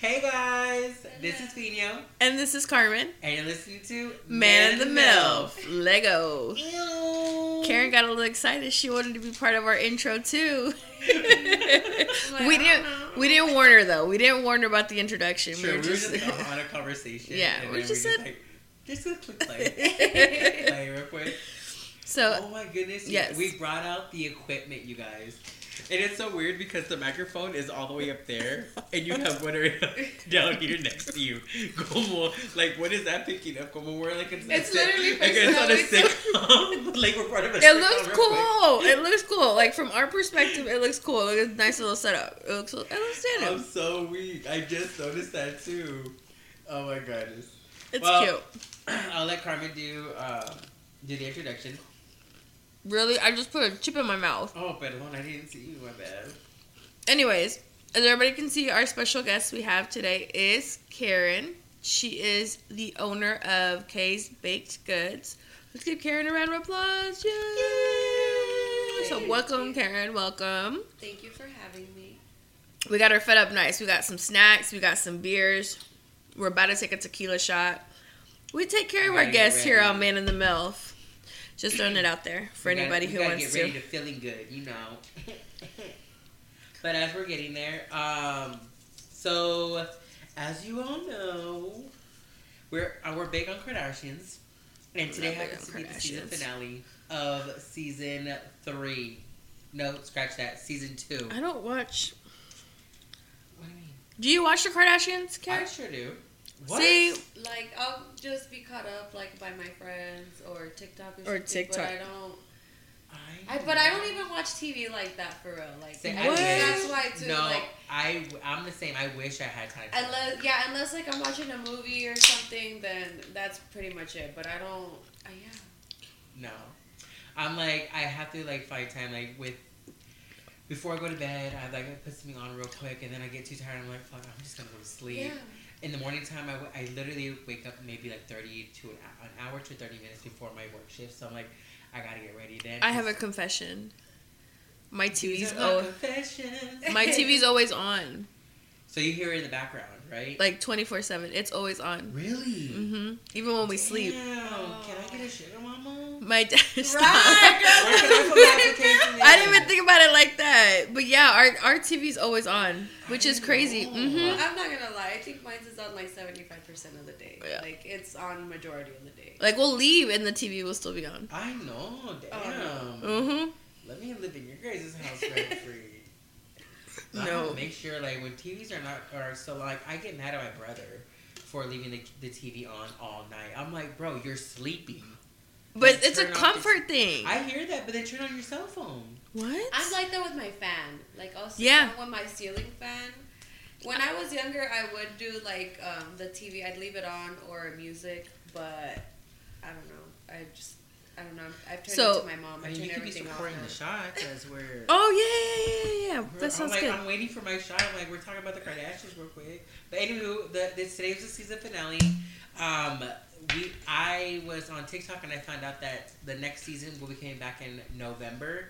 Hey guys, this is Fino, And this is Carmen. and you're listening to Man in the Mill. Lego. Ew. Karen got a little excited. She wanted to be part of our intro too. like, we didn't. know. We didn't warn her though. We didn't warn her about the introduction. Sure, we were just. on a conversation. Yeah, and we then just we said- like, just a quick play, play real quick. so Oh my goodness! yes. we brought out the equipment, you guys. And it's so weird because the microphone is all the way up there, and you have one right down here next to you. Como, like, what is that picking up? Como we're like, it's, It's literally like it's on a sitcom. like we're part of a it looks quick. cool. It looks cool. Like from our perspective, it looks cool. Like a nice little setup. It looks. It looks I'm so weak. I just noticed that too. Oh my goodness. It's well- cute. I'll let Carmen do um, do the introduction. Really, I just put a chip in my mouth. Oh, perdón, I didn't see you. My bad. Anyways, as everybody can see, our special guest we have today is Karen. She is the owner of K's Baked Goods. Let's give Karen a round of applause. Yay! So welcome. Karen. Welcome. Thank you for having me. We got her fed up nice. We got some snacks. We got some beers. We're about to take a tequila shot. We take care of our get guests here on Man in the MILF. Just throwing it out there for gotta- anybody who wants get ready to. to feeling good, you know. but as we're getting there, um, so as you all know, we're uh, we're big on Kardashians, and today We're not big happens to be the season finale of season three. No, scratch that. Season two. I don't watch. What do you mean? Do you watch the Kardashians, I sure do. What? See, Like I'll just be caught up like by my friends or TikTok or, Or something, TikTok. But I don't. I, I, but I don't even watch TV like that for real. Like Say, I I What? that's why too. No, Like I I'm the same. I wish I had time. unless yeah, unless like I'm watching a movie or something, then that's pretty much it. But I don't. I, yeah. No. I'm like I have to like find time like with before I go to bed, I like I put something on real quick and then I get too tired. I'm like, fuck, I'm just gonna go to sleep. Yeah. In the morning time, I, w- I literally wake up maybe like 30 to an, an hour to 30 minutes before my work shift. So I'm like, I gotta get ready then. I have a confession. My TV's oh, my TV's always on, So you hear it in the background, right? like twenty four seven. It's always on. really? hmm Even when we sleep. Damn. Can I get a sugar mama? My dad. Stop. Right, girl. I put my application I didn't even think about it like that. But yeah, our our TV's always on, which is crazy. know. hmm I'm not gonna lie. I think mine's is on like 75 percent of the day. Yeah. Like it's on majority of the day. Like we'll leave and the TV will still be on. I know. Damn. Oh, hmm Let me live in your guys' house rent free. I No. have to make sure like when TVs are not are so like I get mad at my brother for leaving the, the TV on all night. I'm like, bro, you're sleeping. But Like, it's a turn off comfort thing. I hear that, but then turn on your cell phone. what? I'm like that with my fan. Like I'll Yeah. with my ceiling fan. When I was younger, I would do like um, the TV. I'd leave it on or music, but I don't know. I just I don't know. I've turned So- it to my mom. I I mean, you could be everything off. supporting the now. shots as we're. Oh yeah, yeah, yeah, yeah. we're- That sounds I'm like, good. I'm waiting for my shot. I'm like, we're talking about the Kardashians real quick. But anywho, the this today was the season finale. Um, we I was on TikTok and I found out that the next season will be coming back in November.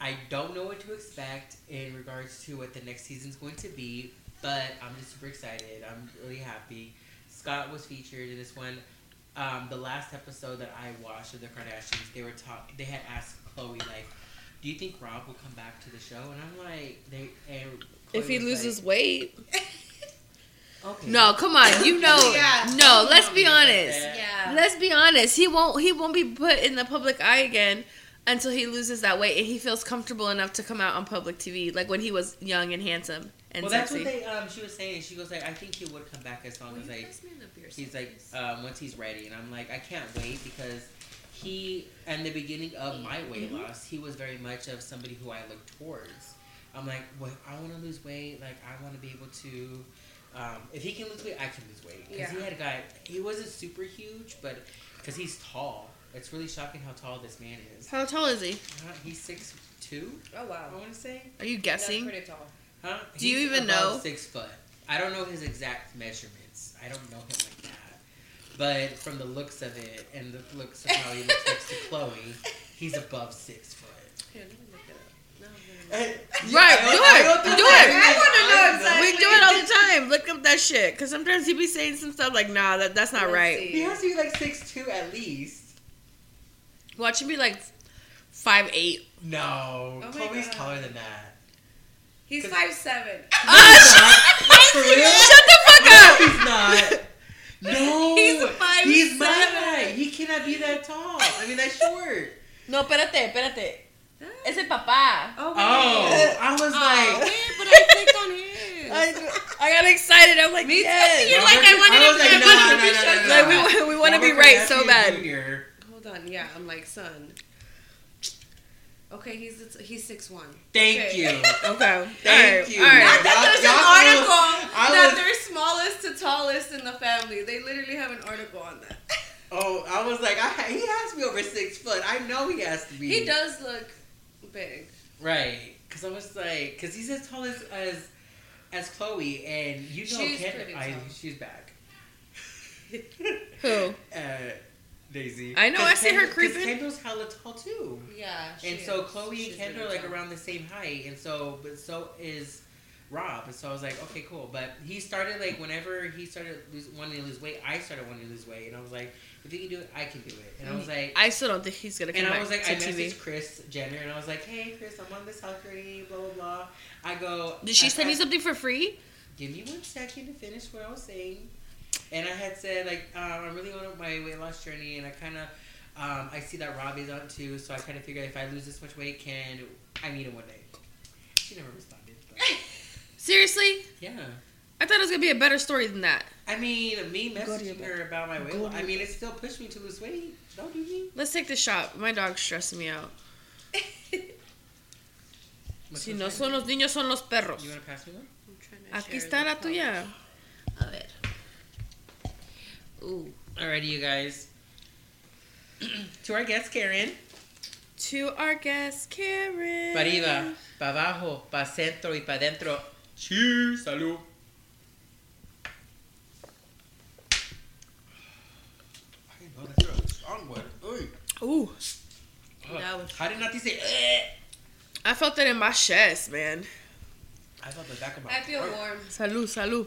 I don't know what to expect in regards to what the next season's going to be, but I'm just super excited. I'm really happy. Scott was featured in this one. Um, the last episode that I watched of the Kardashians, they were talk. They had asked Khloe like, "Do you think Rob will come back to the show?" And I'm like, "They." And if he was loses weight. okay. No, come on. You know. Yeah. No, let's be tell me like honest. Yeah. Let's be honest. He won't. He won't be put in the public eye again until he loses that weight and he feels comfortable enough to come out on public TV, like when he was young and handsome and Well, that's what they. Um, she was saying. She goes like, "I think he would come back as long Will as you like." pass me the beer He's like, um, once he's ready, and I'm like, I can't wait because he, in the beginning of my weight Mhm. loss, he was very much of somebody who I look towards. I'm like, well, I want to lose weight. Like, I want to be able to. Um, if he can lose weight, I can lose weight. Because he had a guy. He wasn't super huge, but because he's tall, it's really shocking how tall this man is. How tall is he? Uh, he's six two. oh wow. I want to say. Are you That's guessing? pretty tall. Huh? Do you He's even above know? Six foot. I don't know his exact measurements. I don't know him like that. But from the looks of it and the looks of how he looks next to Khloe, he's above six foot. Here, let me look it No, no, no. Right, I do don't- it. Do it. think Do that I wanna know exactly. We do it all the time. Look up that shit. Cause sometimes he'd be saying some stuff like, nah, that, that's not Let's right. see. He has to be like six two at least. Watch him be like five eight. No, Oh Khloe's taller than that. He's five seven. For real? Shut the fuck No, up. he's not. No, He's five He's my seven. height. He cannot be that tall. I mean, that short. No, espérate, espérate. Es el papá. Oh, Oh, I was oh, like, wait, but I clicked on his. I, I got excited. I'm like, Me too. yes. You're like, I wanted was to- like, I no, no, be no, no, no, Like, we, we want to be right so bad. Jr. Hold on, yeah, I'm like son. Okay, he's he's six one. Thank Okay. you. Okay. Thank all right, you. All right. Not that there's an article I that was- they're smallest to tallest in the family. They literally have an article on that. Oh, I was like, I, he has to be over six foot. I know he has to be. He does look big. Right. Because I was like, because he's as tall as as, as Khloe, and you know, She's Ken- pretty I, tall. she's back. Who? Uh, Daisy. I know. I see her Kendall- 'cause creeping. Kendall's hella tall too. Yeah. she and so. Khloe She's and Kendall are like tall. around the same height, and so but so is Rob, and so I was like, okay, cool. But he started like whenever he started lose, wanting to lose weight, I started wanting to lose weight, and I was like, if he can do it, I can do it. And I was like, I still don't think he's gonna come and I was like, to I TV. messaged Kris Jenner, and I was like, hey Kris, I'm on this health journey, blah blah blah. I go, Did she I- send I- you something for free? Give me one second to finish what I was saying. And I had said like um, I'm really on my weight loss journey, and I kind of um, I see that Robbie's on too, so I kind of figured if I lose this much weight, can I meet him one day? She never responded. But Seriously? yeah, I thought it was gonna be a better story than that. I mean, me Go to messaging her about my weight. Loss- I mean, it still pushed me to lose weight. Don't do me. Let's take the shot. My dog's stressing me out. Si no son los niños, son los perros. You want to pass me one? I'm trying to Aquí está la tuya. A ver. Ooh. Alrighty, you guys. to our guest, Karen. To our guest, Karen. Pa arriba, pa abajo, pa centro y pa dentro. Cheers, salud. I that's strong one. Uy. Ooh, That was- How did not say? "Eh"? I felt that in my chest, man. I felt the back of my. I feel throat. warm. Salud, salud.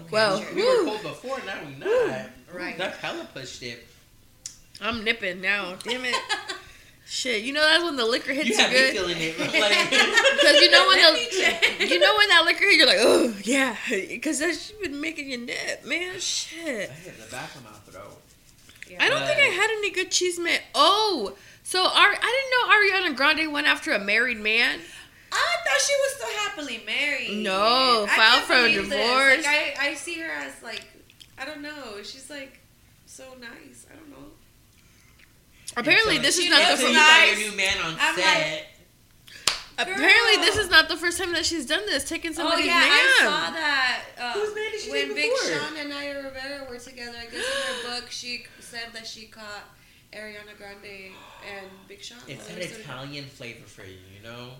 Okay, Well, we were cold before. Now we not. Right. That hella pushed it. I'm nipping now. Damn it. Shit, you know that's when the liquor hits You you, have good. feeling it. Like, Because you know when the you know when that liquor hits, you're like, oh yeah, because that's been making you nip, man. Shit. I hit the back of my throat. I don't think I had any good cheese man. Oh, so Ari, I didn't know Ariana Grande went after a married man. I thought she was still happily married. No, I filed for a divorce. Like, I, I see her as like, I don't know. She's like so nice. I don't know. Apparently, so- this is not the looks So first. you got nice. your new man on I'm set. like- Apparently, this is not the first time that she's done this, taking somebody's Oh yeah, man. I saw that. Uh, Whose man did she when take Big before? Sean and Naya Rivera were together, I guess in her book she said that she caught Ariana Grande and Big Sean. It's while an they were together. Italian flavor for you, you know?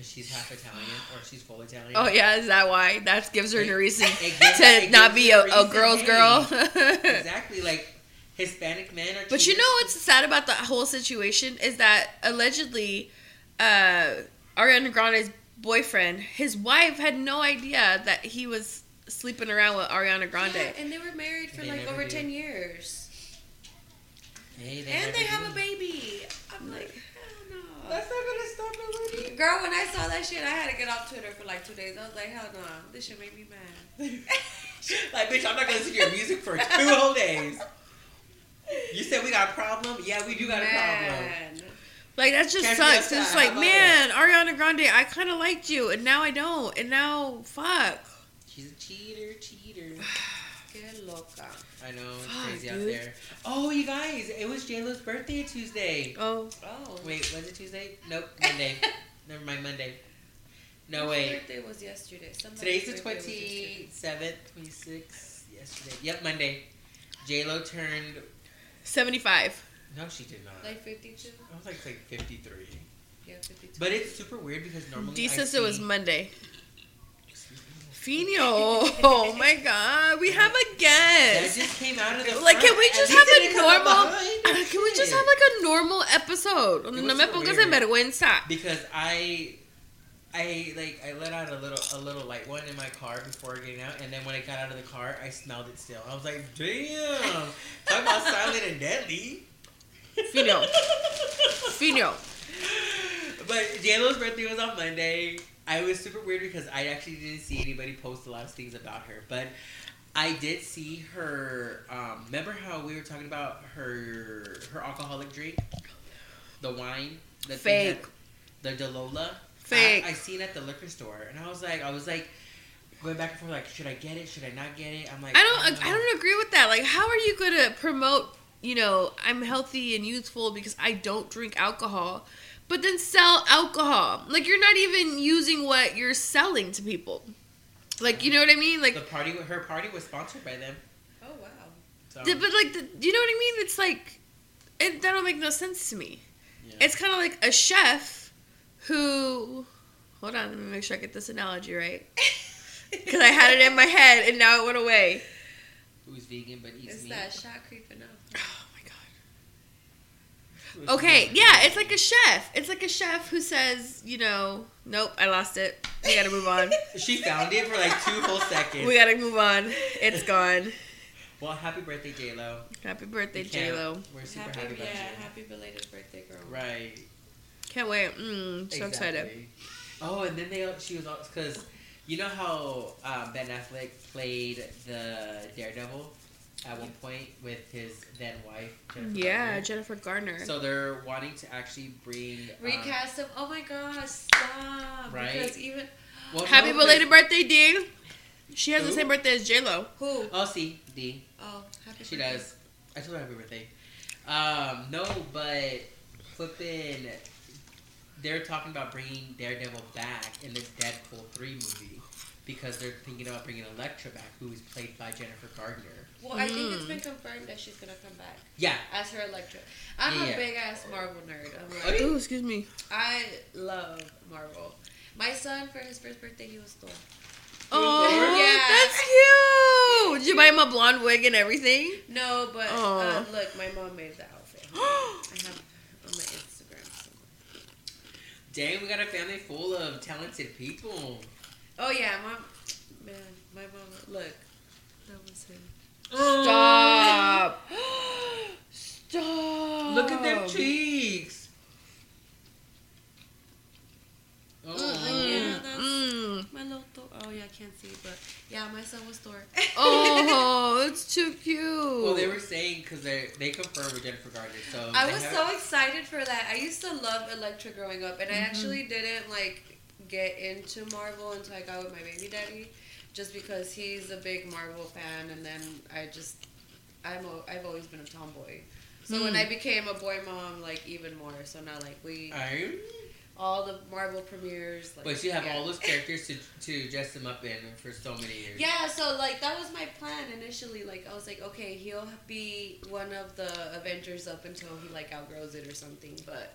Because she's half Italian or she's full Italian. Oh yeah, is that why? That gives her a reason gives- to not be a, a girl's hey. girl. Exactly, like Hispanic men are. But you know what's sad about the whole situation is that allegedly, uh, Ariana Grande's boyfriend, his wife had no idea that he was sleeping around with Ariana Grande. Yeah, and they were married for They like over did. ten years, Hey, and they have do. a baby. I'm like, hell no. That's not gonna stop nobody. Girl, when I saw that shit, I had to get off Twitter for like two days. I was like, hell no, this shit made me mad. like, bitch, I'm not gonna listen to your music for two whole days. You said we got a problem? Yeah, we do got a problem. Like that just Catch me sucks. It's like, about man, Ariana Grande, I kind of liked you, and now I don't, and now fuck. She's a cheater, cheater. Que loca. I know, it's Fuck, crazy out there. Oh, you guys, it was JLo's birthday Tuesday. Oh, Oh. Wait, was it Tuesday? Nope, Monday. Never mind, Monday. No, Whose wait. birthday was yesterday. Somebody's Today's the birthday was yesterday. 27th, 26th, yesterday. Yep, Monday. JLo turned. 75. No, she did not. Like 52? I was like, like 53. Yeah, 52. But it's super weird because normally. D I says it was see- Monday. Oh my god, we have a That guest. just came out of the Like, can we just have a normal? Can we just have like a normal episode? No me pongas en vergüenza. because I, I like I let out a little a little light one in my car before getting out, and then when I got out of the car, I smelled it still. I was like, damn, talk about silent and deadly. Fino. Fino. But JLo's birthday was on Monday. I was super weird because I actually didn't see anybody post a lot of things about her, but I did see her. Um, remember how we were talking about her her alcoholic drink, the wine, the Fake. the Delola. Fake. I, I seen at the liquor store, and I was like, I was like going back and forth, like, should I get it? Should I not get it? I'm like, I don't. know. I don't agree with that. Like, how are you gonna promote? You know, I'm healthy and youthful because I don't drink alcohol, but then sell alcohol. Like, you're not even using what you're selling to people. Like, you know what I mean? Like, the party. Her party was sponsored by them. Oh wow. So, Th- But like, the, you know what I mean? It's like, it that don't make no sense to me. yeah. It's kind of like a chef who, hold on, let me make sure I get this analogy right, because I had it in my head and now it went away. who's vegan but eats It's meat. that shot creeping up. Oh my god. Who's Okay, yeah, it's like a chef. It's like a chef who says, you know, nope, I lost it. We gotta move on. She found it for like two whole seconds. we gotta move on. It's gone. well, happy birthday, J Lo. Happy birthday, J can't- Lo. We're super Happy, happy, about yeah, you. happy belated birthday, girl. Right. Can't wait. Mm, so excited. Oh, and then they she was because you know how um, Ben Affleck played the Daredevil at one point with his then wife. Jennifer Yeah, Garner? Jennifer Garner. So they're wanting to actually bring um, Recast him. Oh my gosh, stop. Right? Because even well, Happy no, belated 'cause- birthday, D. She has the same birthday as J Lo. who? Oh, see, D. Oh, happy She birthday. does. I told her happy birthday. Um, no, but flipping. They're talking about bringing Daredevil back in the Deadpool three movie because they're thinking about bringing Elektra back, who is played by Jennifer Gardner. Well, I think it's been confirmed that she's gonna come back Yeah, as her Elektra. I'm Yeah. a big ass Marvel nerd. I'm like, Oh, excuse me. I love Marvel. My son, for his first birthday, he was Thor. Oh, Yeah. that's cute. Did you buy him a blonde wig and everything? No, but Aw. uh, look, my mom made the outfit. I have on my Instagram. somewhere. dang, we got a family full of talented people. Oh yeah, mom. Man, my mom. Look, that was him. Stop. Stop. Look at them cheeks. Oh, Mm, yeah, that's- Mm. My little Thor. Oh yeah, I can't see, but yeah, my son was Thor. Oh, it's too cute. Well, they were saying because they they confirmed with Jennifer Gardner, so I was have- so excited for that. I used to love Elektra growing up, and I actually didn't like get into Marvel until I got with my baby daddy, just because he's a big Marvel fan, and then I just I'm a, I've always been a tomboy. So when Mm. I became a boy mom, like even more. So now like we I- all the Marvel premieres. Like, But you have yeah. all those characters to to dress them up in for so many years. Yeah, so like that was my plan initially. Like I was like, okay, he'll be one of the Avengers up until he like outgrows it or something. But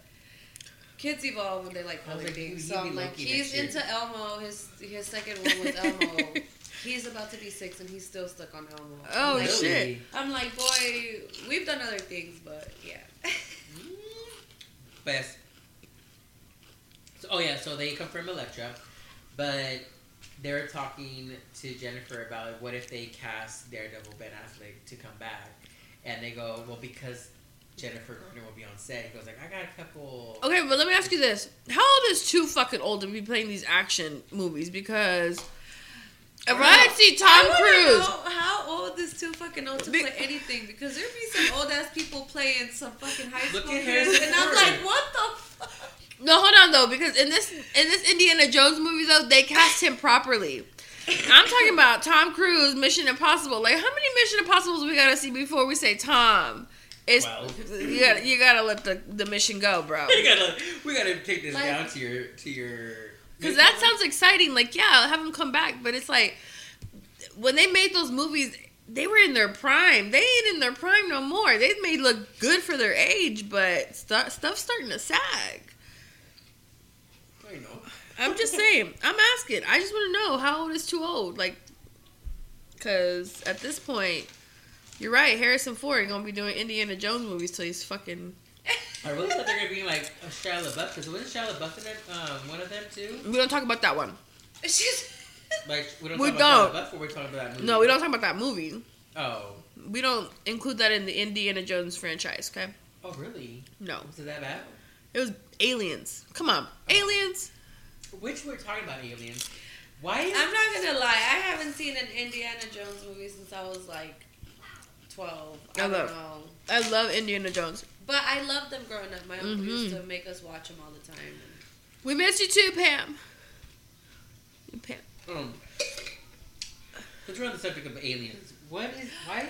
kids evolve when they like I was like, things. So I'm like, he's next year. into Elmo. His his second one was Elmo. he's about to be six and he's still stuck on Elmo. I'm Oh, like, shit. I'm like, boy, we've done other things, but yeah. Best. So, oh yeah, so they confirm Elektra, but they're talking to Jennifer about what if they cast Daredevil Ben Affleck to come back, and they go, well, because Jennifer Garner will be on set. He goes like, I got a couple. Okay, but let me ask you this: How old is too fucking old to be playing these action movies? Because if I had see Tom I wanna Cruise, know how old is too fucking old to Be- play anything? Because there be some old ass people playing some fucking high Look school at kids, Harrison and I'm like, what the fuck? no, hold on though, because in this in this Indiana Jones movie though, they cast him properly. I'm talking about Tom Cruise, Mission Impossible. Like, how many Mission Impossibles we gotta see before we say Tom? It's Well. you gotta you gotta let the, the mission go, bro. we gotta we gotta take this Like- down to your to your. Because that sounds exciting. Like, yeah, I'll have them come back. But it's like, when they made those movies, they were in their prime. They ain't in their prime no more. They made look good for their age, but stu- stuff's starting to sag. I know. I'm just saying. I'm asking. I just want to know how old is too old? Like, because at this point, you're right. Harrison Ford gonna be doing Indiana Jones movies till he's fucking. I really thought they were gonna be like a Shia LaBeouf because wasn't Shia LaBeouf in it, um, one of them too? We don't talk about that one. She's Like we don't We talk about don't. Shia LaBeouf, or we're talking about that movie. No, we don't talk about that movie. Oh, We don't include that in the Indiana Jones franchise. Okay? oh really? No, Was it that bad? it was Aliens. Come on, Aliens. Which we're talking about aliens? Why? Is, I'm not gonna lie, I haven't seen an Indiana Jones movie since I was like twelve. I, I don't love- know. I love Indiana Jones. But I loved them growing up. My uncle used Mhm. to make us watch them all the time. We miss you too, Pam. Pam. um, since we're on the subject of aliens, what is why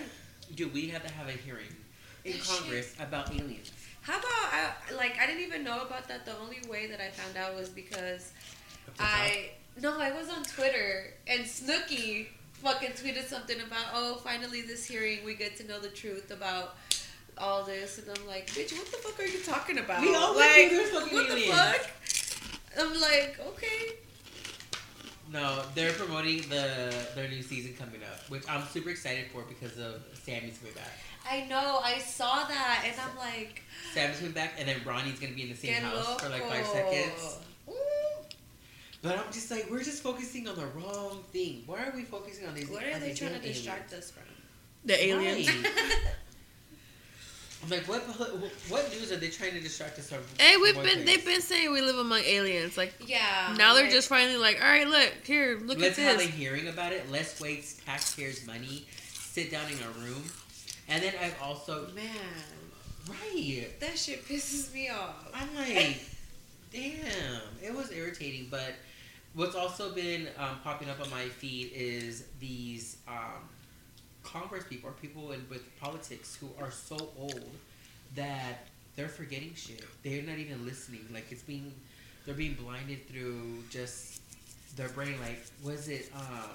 do we have to have a hearing in Congress about aliens? How about I like I didn't even know about that. The only way that I found out was because I no, I was on Twitter and Snooki fucking tweeted something about oh finally this hearing we get to know the truth about all this and I'm like bitch what the fuck are you talking about We all like know there's fucking what aliens. the fuck I'm like okay No, they're promoting the their new season coming up, which I'm super excited for because of Sammy's coming back. I know I saw that and I'm like Sammy's coming back, and then Ronnie's gonna be in the same "Qué house for like five loco." seconds. But I'm just like, we're just focusing on the wrong thing. Why are we focusing on these? What are they trying to damn distract us from? The aliens. I'm like, what? What news are they trying to distract us from? Hey, we've been one they've been saying we live among aliens. Like Yeah. now they're just finally like, all right, look here, look at it. Let's at have a this. hearing about it. Let's waste taxpayers' money. Sit down in a room, and then I've also man. right. That shit pisses me off. I'm like, damn, it was irritating. But what's also been um, popping up on my feed is these um, Congress people or people in with politics who are so old that they're forgetting shit. They're not even listening. Like it's being, they're being blinded through just their brain. Like, was it? Um,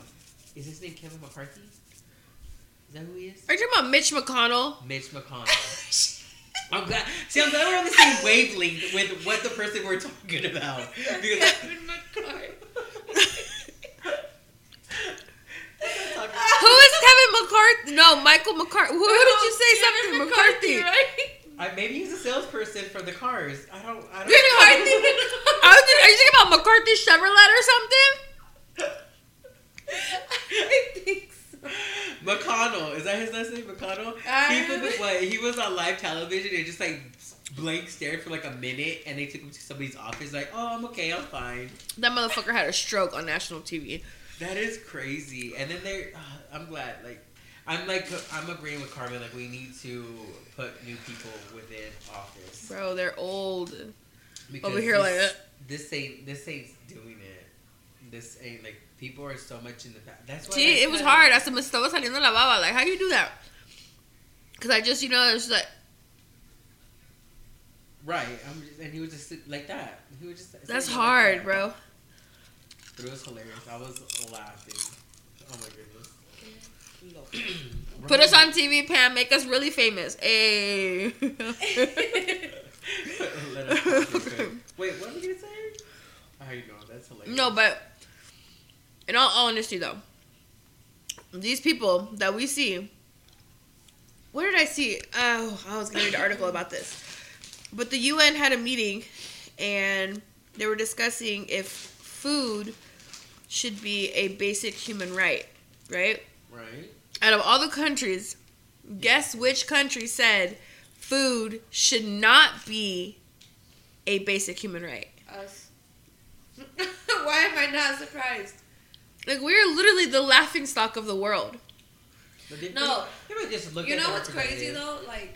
is his name Kevin McCarthy? Is that who he is? Are you talking about Mitch McConnell? Mitch McConnell. I'm glad. See, I'm glad we're on the same wavelength with what the person we're talking about. Because Kevin McCarthy. Who is Kevin McCarthy? No, Michael McCarthy. Who, who did you say Kevin something? McCarthy. right? I, maybe he's a salesperson for the cars. I don't. I don't. McCarthy. I was are you talking about McCarthy Chevrolet or something? I think so. McConnell is that his last name? McConnell. I- he put the, what? He was on live television and just like blank stared for like a minute, and they took him to somebody's office. Like, oh, I'm okay. I'm fine. That motherfucker had a stroke on national TV. That is crazy. And then they're. Uh, I'm glad. Like, I'm like I'm agreeing with Carmen. Like, we need to put new people within office. Bro, they're old. Because Over here this, like that. this ain't this ain't doing it. This ain't like people are so much in the past. That's why See, I it was hard. Hasta me estaba saliendo la baba. Like, how do you do that? Because I just, you know, it's like, Right. I'm just, and he was just like that. He was just. that's like hard, that. bro. But it was hilarious. I was laughing. Oh my goodness. Put us on TV, Pam. Make us really famous. Hey. Let us talk. Wait, what were you gonna say? How you doing? That's hilarious. no, but in all honesty, though, these people that we see, where did I see? Oh, I was going to read an article about this. But the UN had a meeting and they were discussing if food should be a basic human right, right? Right. Out of all the countries, guess which country said food should not be a basic human right? Us. Why am I not surprised? Like we're literally the laughing stock of the world. But did, No. You ever just look You at know what's crazy though? Like,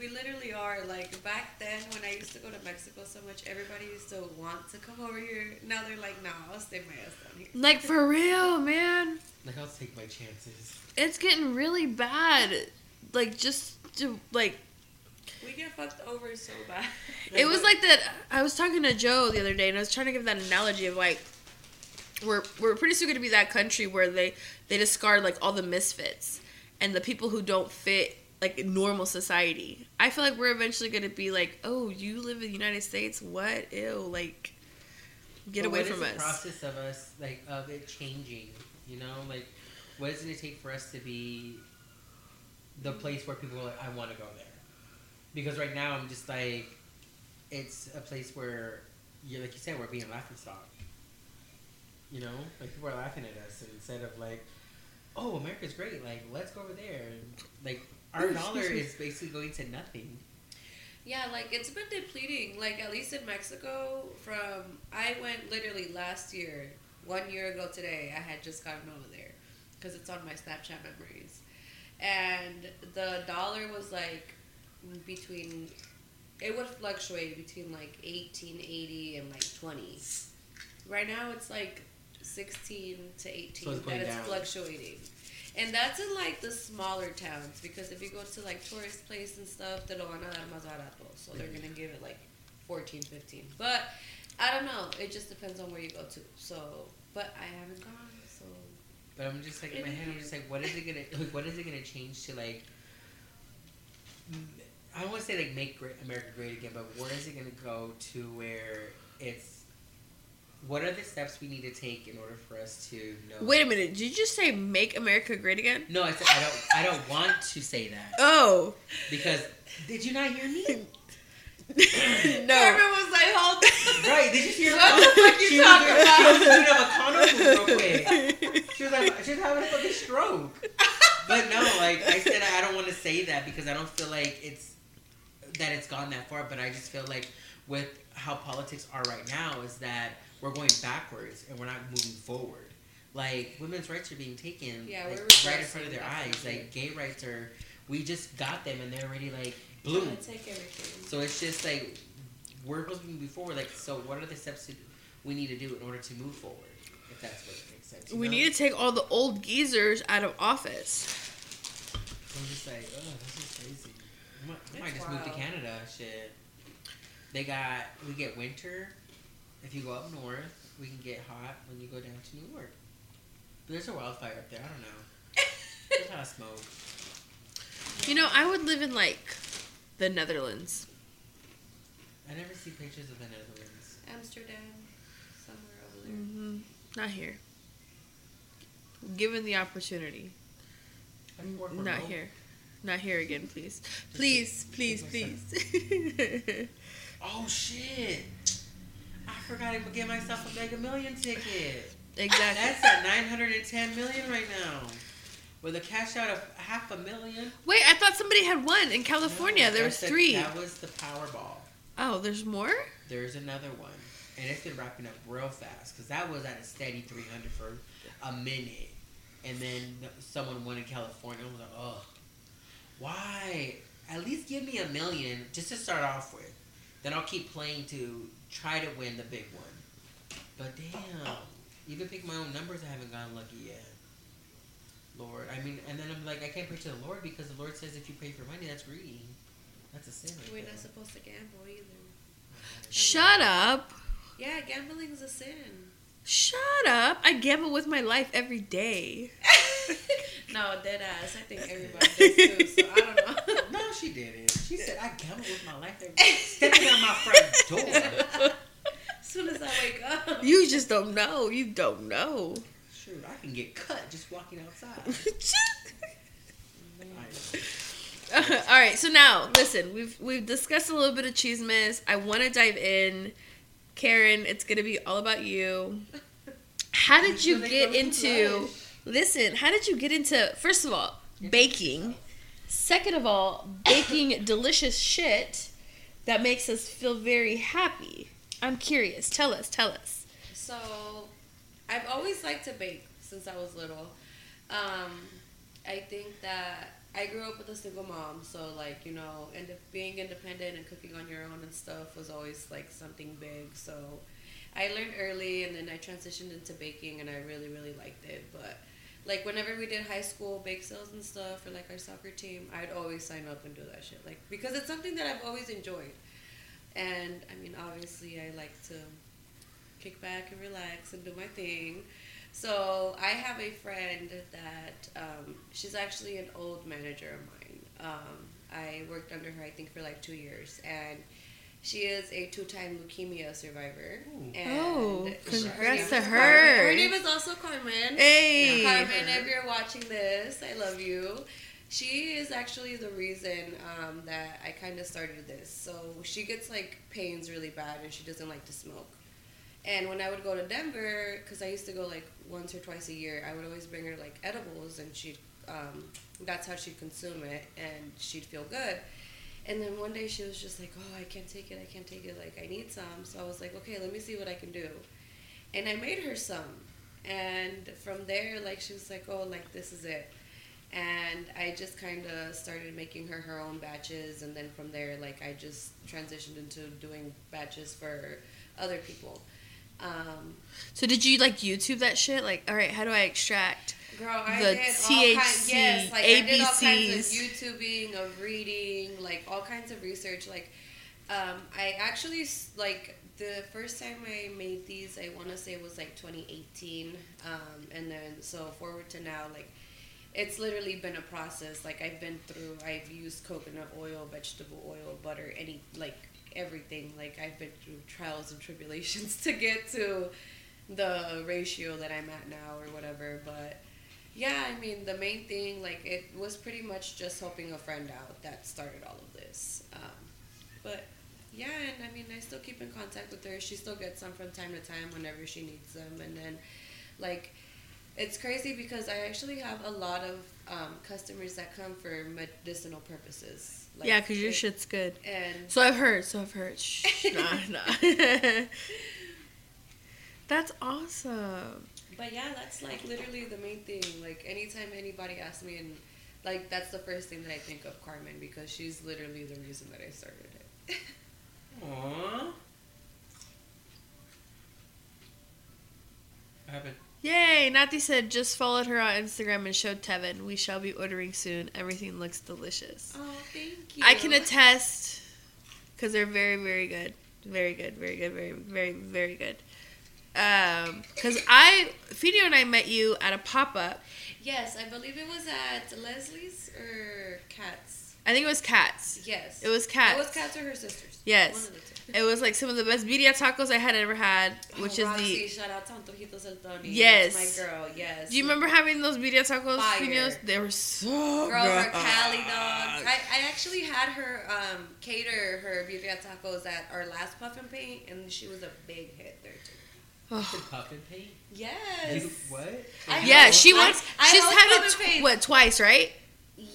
we literally are like back then when I used to go to Mexico so much. Everybody used to want to come over here. Now they're like, nah, I'll stay my ass down here. Like for real, man. Like I'll take my chances. It's getting really bad. Like just to like We get fucked over so bad. it was like that I was talking to Joe the other day and I was trying to give that analogy of like we're we're pretty soon gonna be that country where they they discard like all the misfits and the people who don't fit like normal society. I feel like we're eventually gonna be like, oh, you live in the United States? What? Ew, like Get But away from the us. process of us like of it changing? You know, like what is it gonna take for us to be the place where people are like, I want to go there? Because right now I'm just like, it's a place where you're like you said we're being laughing stock. You know, like people are laughing at us instead of like, oh America's great, like let's go over there. And, like our dollar is basically going to nothing. Yeah, like it's been depleting. Like at least in Mexico, from I went literally last year, one year ago today. I had just gotten over there because it's on my Snapchat memories, and the dollar was like between. It would fluctuate between like eighteen eighty and like twenty. Right now, it's like sixteen to eighteen So it's that it's down. fluctuating. And that's in like the smaller towns because if you go to like tourist place and stuff, lo van a dar más barato. So they're gonna give it like 14, 15. But I don't know. It just depends on where you go to. So, but I haven't gone. So But I'm just like in my head, I'm just like, what is it gonna like? What is it gonna change to like? I don't want to say like make great America great again, but where is it gonna go to where it's? What are the steps we need to take in order for us to know? Wait a minute. Did you just say "Make America Great Again"? No, I said I don't. I don't want to say that Oh because did you not hear me? no. Carmen was like, hold. Right? Did you hear? What the fuck you she was talking about? She was doing a McConnell move real quick. She was like, she was having a fucking stroke. But no, like I said, I don't want to say that because I don't feel like it's that it's gone that far. But I just feel like with how politics are right now, is that we're going backwards and we're not moving forward. Like women's rights are being taken Yeah, like, we're right in front of their eyes. definitely. Like gay rights are, we just got them and they're already like blue. Take everything. So it's just like we're supposed to be moving forward. Like, so what are the steps that we need to do in order to move forward? If that's what makes sense. you We know? need to take all the old geezers out of office. I'm just like, oh, this is crazy. I might, I might It's just move to. Canada. Shit. They got we get winter. If you go up north, we can get hot when you go down to New York. But there's a wildfire up there. I don't know. There's a lot of smoke. You know, I would live in like the Netherlands. I never see pictures of the Netherlands. Amsterdam, somewhere over there. hmm Not here. Given the opportunity, I can work not here. Not here again, please. Please, please, please. Oh shit! I forgot to get myself a Mega Million ticket. exactly. That's at 910 million right now. With a cash out of half a million. Wait, I thought somebody had one in California. No, there was three. that was the Powerball. Oh, there's more? There's another one, and it's been wrapping up real fast because that was at a steady 300 for a minute, and then someone won in California. I was like, oh, why? At least give me a million just to start off with. Then I'll keep playing to try to win the big one. But damn, even pick my own numbers, I haven't gotten lucky yet. Lord, I mean, and then I'm like, I can't pray to the Lord because the Lord says if you pray for money, that's greedy. That's a sin. Right We're there. not supposed to gamble either. Oh, Shut up. Yeah, gambling's a sin. Shut up. I gamble with my life every day. no, dead ass. I think everybody does too. So I don't know. No, she didn't. She said, I gamble with my life every stepping on my front door. as soon as I wake up. You just don't know. You don't know. Sure, I can get cut just walking outside. All right, so now listen. We've we've discussed a little bit of chismes. I want to dive in, Karen. It's gonna be all about you. How did you get into? Listen, how did you get into? First of all, baking. Second of all, baking delicious shit that makes us feel very happy. I'm curious. Tell us. Tell us. So, I've always liked to bake since I was little. Um, I think that I grew up with a single mom, so like you know, and being independent and cooking on your own and stuff was always like something big. So, I learned early, and then I transitioned into baking, and I really really liked it. But like whenever we did high school bake sales and stuff for like our soccer team, I'd always sign up and do that shit, like because it's something that I've always enjoyed. And I mean, obviously, I like to kick back and relax and do my thing. So I have a friend that um, she's actually an old manager of mine. Um, I worked under her, I think, for like two years, and She is a two-time leukemia survivor. Ooh. And Oh, her congrats name to is her. Carmen. Her name is also Carmen. Hey. Carmen, if you're watching this, I love you. She is actually the reason um, that I kind of started this. So she gets like pains really bad and she doesn't like to smoke. And when I would go to Denver, because I used to go like once or twice a year, I would always bring her like edibles and she'd, um, that's how she'd consume it and she'd feel good. And then one day she was just like, oh, I can't take it, I can't take it, like I need some. So I was like, okay, let me see what I can do. And I made her some. And from there, like she was like, oh, like this is it. And I just kind of started making her her own batches, and then from there, like I just transitioned into doing batches for other people. Um, So did you like YouTube that shit? Like, all right, how do I extract? girl, I The did all kinds. THC, Yes, like I did all kinds ABCs. of YouTubing, of reading, like all kinds of research. Like, um, I actually like the first time I made these. I want to say was like 2018, um, and then so forward to now, like it's literally been a process. Like I've been through. I've used coconut oil, vegetable oil, butter, any like everything. Like I've been through trials and tribulations to get to the ratio that I'm at now or whatever. But yeah, I mean the main thing, like it was pretty much just helping a friend out that started all of this. Um, but yeah, and I mean I still keep in contact with her. She still gets some from time to time whenever she needs them, and then like it's crazy because I actually have a lot of um, customers that come for medicinal purposes. Like, yeah, because your shit's good. And So I've heard. So I've heard. Shh, nah, nah. That's awesome. But yeah, that's like literally the main thing. Like anytime anybody asks me, and like that's the first thing that I think of Carmen because she's literally the reason that I started it. Aww. What happened? Yay! Nati said just followed her on Instagram and showed Tevin. We shall be ordering soon. Everything looks delicious. oh, thank you. I can attest because they're very, very good. Very good. Very good. Very, very, very good. Um, because I, Fidio and I met you at a pop up. Yes, I believe it was at Leslie's or Kat's. I think it was Kat's. Yes. It was Kat's. It was Kat's or her sisters. Yes. One of the two. It was like some of the best birria tacos I had ever had, which oh, is Roxy, the. shout out to Antojitos El Tony. Yes. My girl. Yes. Do you remember having those birria tacos, Fire. They were so Girl, good. her Cali dogs. I, I actually had her um, cater her birria tacos at our last Puff and Paint, and she was a big hit there too. Oh. The puff and paint? Yes. You, what? I Yeah, hope- she I- wants. I she's hope had it tw- what twice, right?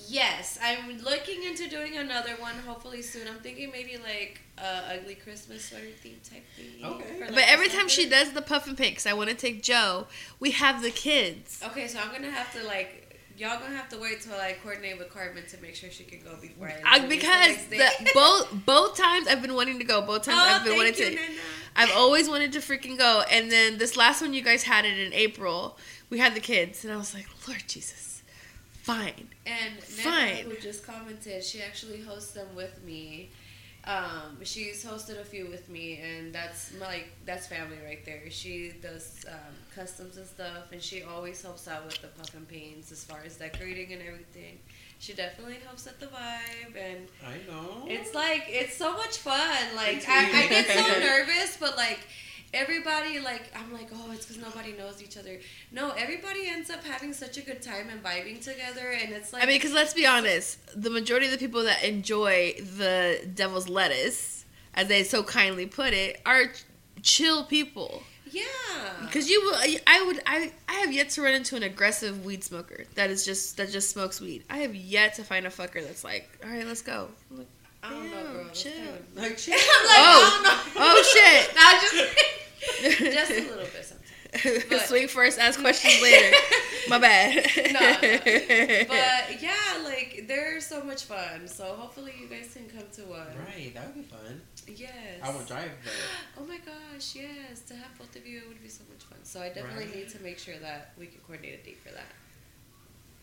Yes, I'm looking into doing another one hopefully soon. I'm thinking maybe like a ugly Christmas sweater theme type thing. Okay. like, But every time she does the puff and pick, 'cause I want to take Joe. We have the kids. Okay, so I'm gonna have to like. Y'all gonna have to wait till I coordinate with Carmen to make sure she can go before I. Uh, because next day. the, both both times I've been wanting to go. Both times oh, I've been wanting you, to. Nana. I've always wanted to freaking go. And then this last one, you guys had it in April. We had the kids, and I was like, Lord Jesus, fine. And Fine. Nana, who just commented, she actually hosts them with me. Um, she's hosted a few with me, and that's my, like that's family right there. She does um, customs and stuff, and she always helps out with the puff and paints as far as decorating and everything. She definitely helps set the vibe, and I know. it's like it's so much fun. Like I, I get so nervous, but like everybody, like I'm like, oh, it's because nobody knows each other. No, everybody ends up having such a good time and vibing together, and it's like I mean, because let's be honest, the majority of the people that enjoy the devil's lettuce, as they so kindly put it, are chill people. yeah, Because you will, I would, I, I have yet to run into an aggressive weed smoker that is just that just smokes weed. I have yet to find a fucker that's like, all right, let's go. I'm like, I don't know, Damn, bro. Chill. Like, chill. I'm like, Oh. I don't know. oh shit. Nah, just just a little bit sometimes. But- Swing first, ask questions later. My bad. No, no. But yeah, like they're so much fun. So hopefully you guys can come to one. Right, that would be fun. Yes. I will drive, but Oh my gosh, yes. To have both of you it would be so much fun. So I definitely Right. need to make sure that we can coordinate a date for that.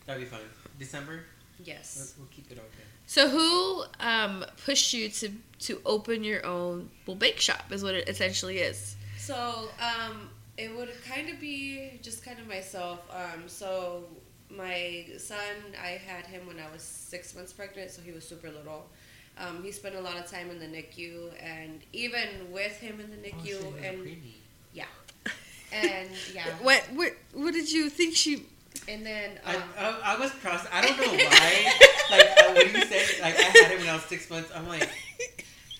that'd be fun. December, Yes. let's, we'll keep it open. So who um, pushed you to to open your own well bake shop? Is what it essentially is. So, um, it would kind of be just kind of myself. Um, so my son, I had him when I was six months pregnant, so he was super little. Um, he spent a lot of time in the NICU, and even with him in the Oh, NICU, shit, it was a and yeah, and yeah, What what what did you think she? And then I, um, I, I was cross. I don't know why. like when you said, like I had it when I was six months. I'm like,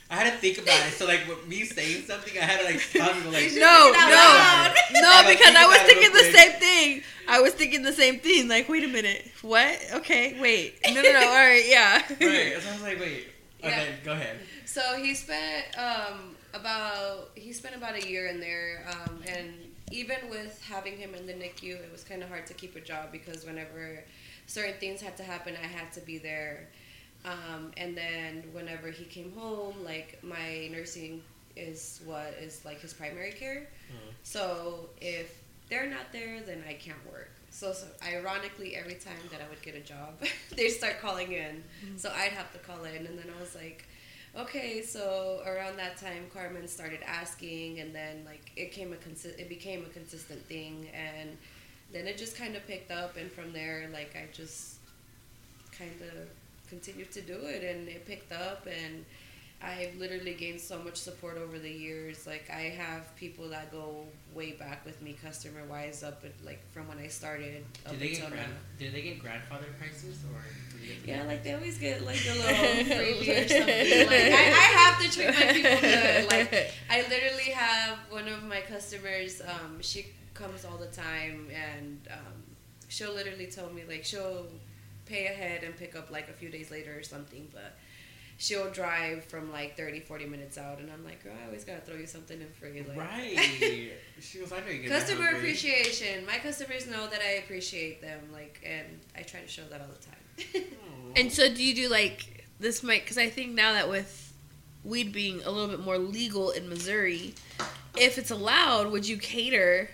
I had to think about it. So like with me saying something, I had to like stop and go like, No, no, no, Like, because I was thinking the quick. same thing. I was thinking the same thing. Like, wait a minute, what? Okay, wait, no, no, no. All right, yeah. right. So I was like, wait. Yeah. Okay, go ahead. So he spent um, about he spent about a year in there, um, and even with having him in the NICU, it was kind of hard to keep a job because whenever certain things had to happen, I had to be there. Um, and then whenever he came home, like my nursing is what is like his primary care. Mhm. So if they're not there, then I can't work. So, so ironically, every time that I would get a job, they'd start calling in. So I'd have to call in, and then I was like, okay. So around that time, Carmen started asking, and then like it came a consi- it became a consistent thing, and then it just kind of picked up, and from there, like I just kind of continued to do it, and it picked up, and I've literally gained so much support over the years. Like I have people that go way back with me, customer wise, up at, like from when I started. Up Did they until get now. grand, Did they get grandfather prices or? did they get- Yeah, like they always get like a little freebie or something. Like I, I have to treat my people good. Like I literally have one of my customers. Um, she comes all the time, and um, she'll literally tell me like she'll pay ahead and pick up like a few days later or something, but. She'll drive from like 30, 40 minutes out, and I'm like, girl, I always gotta throw you something in free. Like, Right. She goes, I know you're Customer appreciation. My customers know that I appreciate them, like, and I try to show that all the time. And so, do you do like this? Might because I think now that with weed being a little bit more legal in Missouri, if it's allowed, would you cater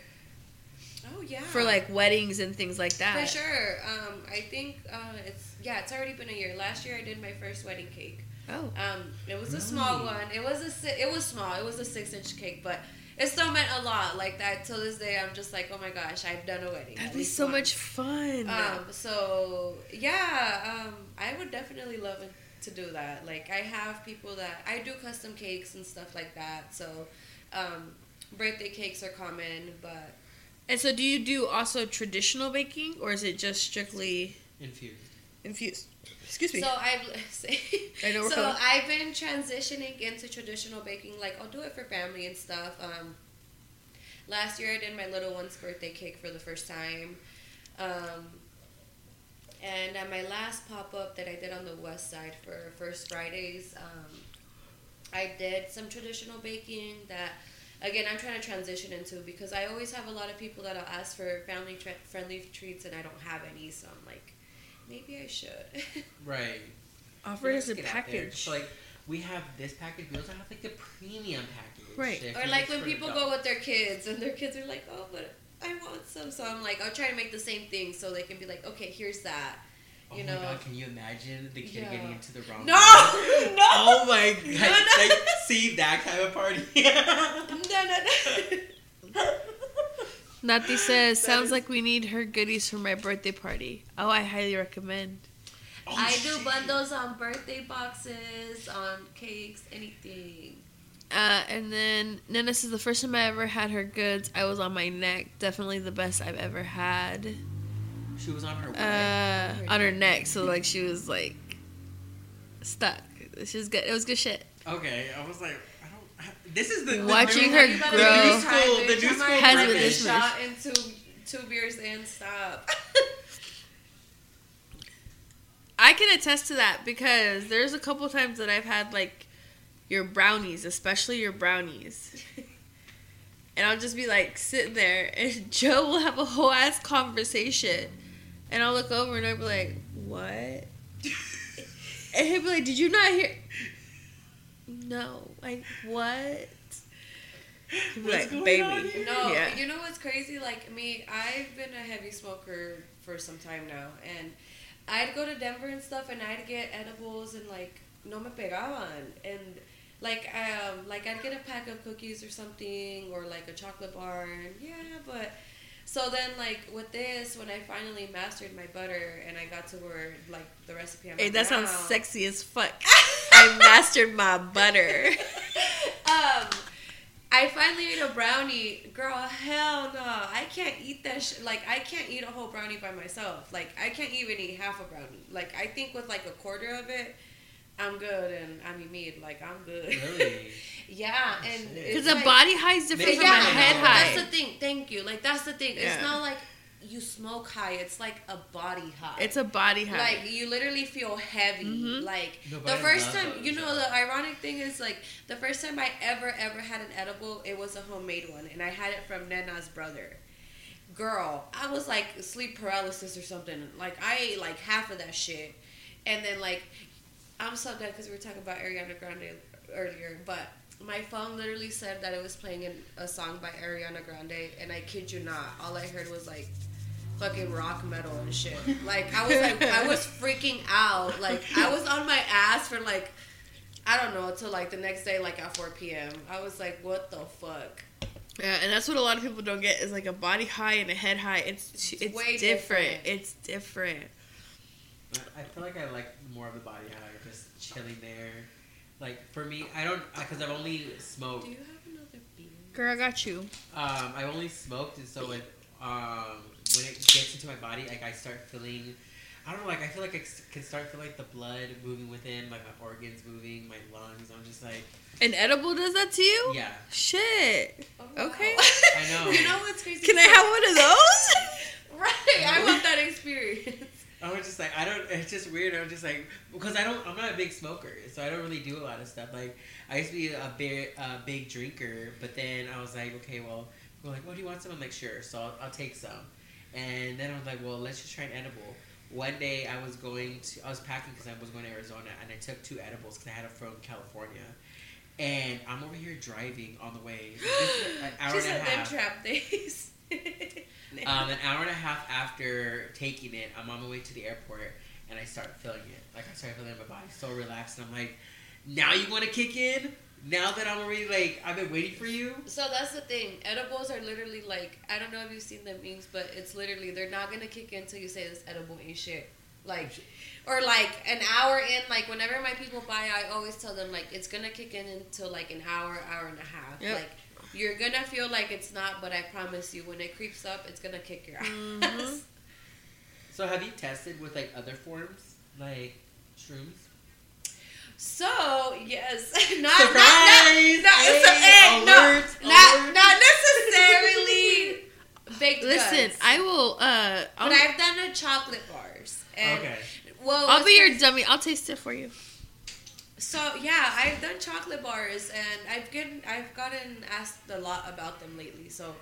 oh yeah. for like weddings and things like that? For sure. Um, I think uh, it's yeah. It's already been a year. Last year I did my first wedding cake. Oh, Um, it was a small one. It was a si- it was small. It was a six inch cake, but it still meant a lot. Like that till this day, I'm just like, oh my gosh, I've done a wedding. that'd be so once. much fun. Um, so yeah, um, I would definitely love to do that. Like I have people that I do custom cakes and stuff like that. So um, birthday cakes are common, but and so, do you do also traditional baking, or is it just strictly Infused. infused? Excuse me. so I've I know so coming. I've been transitioning into traditional baking. Like I'll do it for family and stuff. Um, last year I did my little one's birthday cake for the first time. Um, and at my last pop up that I did on the west side for First Fridays, um, I did some traditional baking that, again, I'm trying to transition into because I always have a lot of people that I'll ask for family tre- friendly treats and I don't have any. So I'm like, maybe I should. Right. Offer it as a Let's get out there. package. So like we have this package. We also have like the premium package. Right. Or like when people adult. go with their kids and their kids are like, oh, but I want some. So I'm like, I'll try to make the same thing so they can be like, okay, here's that. Oh you my know. god! Can you imagine the kid Yeah. getting into the wrong? No, one? no, Oh my god! No, no. Like see that kind of party. no, no, no. Nati says, sounds is- like we need her goodies for my birthday party. Oh, I highly recommend. Oh, I do bundles on birthday boxes, on cakes, anything. Uh, and then Nana says, the first time I ever had her goods, I was on my neck. Definitely the best I've ever had. She was on her way. Uh, on her neck, so like she was like stuck. She was good. It was good shit. okay, I was like, I don't. This is the the Watching her You grow. be The new school, the bitch. new school Has drink with this shot and two two beers and stop. I can attest to that because there's a couple times that I've had like your brownies, especially your brownies. And I'll just be like sitting there, and Joe will have a whole ass conversation. And I'll look over and I'll be like, what? And he'll be like, did you not hear? No. Like, what? He'll What's like, going baby. on here? No, Yeah. you know what's crazy? Like me, I've been a heavy smoker for some time now, and I'd go to Denver and stuff, and I'd get edibles, and like no me pegaban, and like um like I'd get a pack of cookies or something, or like a chocolate bar, and yeah, but So then, like with this, when I finally mastered my butter and I got to where like the recipe, I'm Hey, like, that sounds sexy as fuck. I mastered my butter. um, I finally made a brownie. Girl, hell no. I can't eat that shit. Like, I can't eat a whole brownie by myself. Like, I can't even eat half a brownie. Like, I think with like a quarter of it, I'm good. And I mean, me, like, I'm good. Really? yeah. And Shit. Because the like- body high is different Maybe from yeah, a head no, high. That's the thing. Thank you. Like, that's the thing. Yeah. It's not like you smoke high, it's like a body high. It's a body high. Like you literally feel heavy. Mhm. Like No, but the first time, you know, though. the ironic thing is like the first time I ever ever had an edible, it was a homemade one, and I had it from Nana's brother. Girl, I was like sleep paralysis or something. Like I ate like half of that shit, and then like I'm so dead because we were talking about Ariana Grande earlier, but. My phone literally said that it was playing an, a song by Ariana Grande, and I kid you not, all I heard was like fucking rock metal and shit. Like I was like I was freaking out. Like I was on my ass for like I don't know till like the next day like at 4 p.m. I was like, what the fuck? yeah, and that's what a lot of people don't get is like a body high and a head high. It's it's, way different. different. It's different. I feel like I like more of the body high, just chilling there. Like for me, I don't because I've only smoked. Do you have another beer? Girl, I got you. Um, I only smoked, and so it um when it gets into my body, like I start feeling. I don't know, like I feel like I s- can start feeling like the blood moving within, like my organs moving, my lungs. I'm just like, An edible does that to you? yeah, Shit. Oh, wow. Okay. I know. you know what's crazy? Can I have one of those? Right, I want that experience. I was just like, I don't. It's just weird. I'm just like, because I don't. I'm not a big smoker, so I don't really do a lot of stuff. Like, I used to be a big, a big drinker, but then I was like, okay, well, we're like, well, do you want some? I'm like, sure. So I'll, I'll take some. And then I was like, well, let's just try an edible. One day I was going to, I was packing because I was going to Arizona, and I took two edibles because I had them from California. And I'm over here driving on the way. An hour She and a said them half. trap days. Um, an hour and a half after taking it, I'm on my way to the airport and I start feeling it. Like I start feeling my body so relaxed, and I'm like, now you want to kick in? Now that I'm already like, I've been waiting for you. So that's the thing. Edibles are literally like I don't know if you've seen them memes, but it's literally they're not gonna kick in until you say this edible ain't shit. Like or like an hour in, like whenever my people buy, I always tell them like it's gonna kick in until like an hour, hour and a half. Yep. Like you're gonna feel like it's not, but I promise you, when it creeps up, it's gonna kick your ass. Mhm. So have you tested with like other forms, like shrooms? So yes, not Surprise! not not, Hey, so, hey, no, alert, not not necessarily baked Listen, goods. I will. Uh, I'll, but I've done a chocolate bars. And Okay. Well, I'll be your dummy. I'll taste it for you. So yeah, I've done chocolate bars, and I've gotten I've gotten asked a lot about them lately. So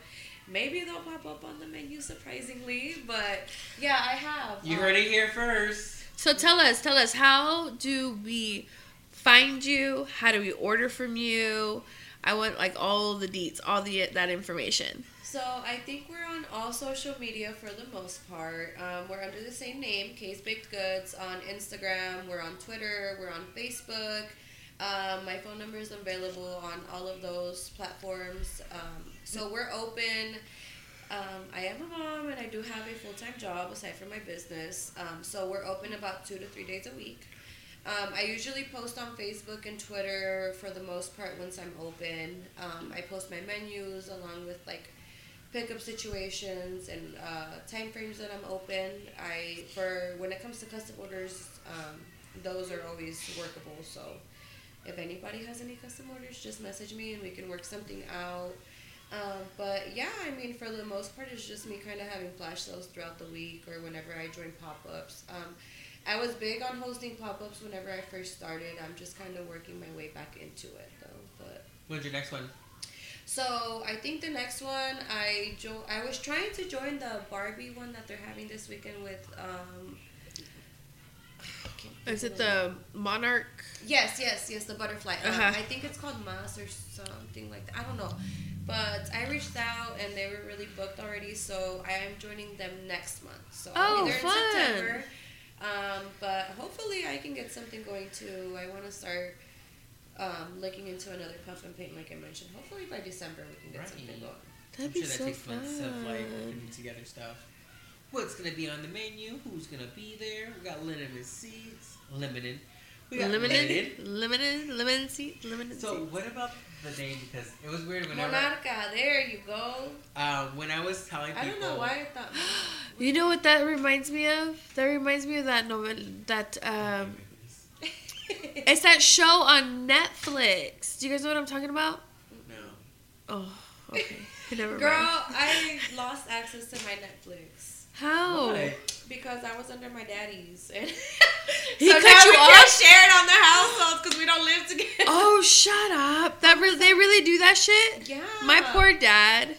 maybe they'll pop up on the menu surprisingly. But yeah, I have. You Um, heard it here first. So tell us, tell us, how do we find you? How do we order from you? I want like all the deets, all the that information. So I think we're on all social media for the most part. Um, we're under the same name, K's Baked Goods, on Instagram. We're on Twitter. We're on Facebook. Um, my phone number is available on all of those platforms. Um, so we're open. Um, I am a mom and I do have a full time job aside from my business. Um, so we're open about two to three days a week. Um, I usually post on Facebook and Twitter for the most part once I'm open. Um, I post my menus along with like pickup situations and uh, time frames that I'm open. I for when it comes to custom orders, um, those are always workable. So if anybody has any custom orders, just message me and we can work something out. Um, but yeah, I mean, for the most part, it's just me kind of having flash sales throughout the week or whenever I join pop ups. Um, I was big on hosting pop ups whenever I first started. I'm just kind of working my way back into it though. But When's your next one? so I think the next one I jo- I was trying to join the Barbie one that they're having this weekend with um. I can't think Is it the Monarch? Yes, yes, yes, the butterfly. Um, Uh-huh. I think it's called Mass or something like that. I don't know. But I reached out and they were really booked already, so I am joining them next month. So I'll Oh, be there fun. in September. Um, but hopefully I can get something going too. I want to start um, looking into another puff and paint, like I mentioned. Hopefully by December we can get Right. something going. That'd I'm be sure that so takes months of like fun. putting together stuff. What's gonna be on the menu? Who's gonna be there? We got limited seats. Limited. We got Limited, limited, limited seat, limited So seat. what about the name? Because it was weird whenever Monarca, there you go. um, when I was telling people. I don't know why I thought. You know what that reminds me of? That reminds me of that novel. That um, it's that show on Netflix. Do you guys know what I'm talking about? No. Oh, okay. Never Girl, mind. I lost access to my Netflix How? Why? because I was under my daddy's, and He so cut now you we off? can't share it on the households because we don't live together. Oh, shut up! That re- they really do that shit. yeah. My poor dad.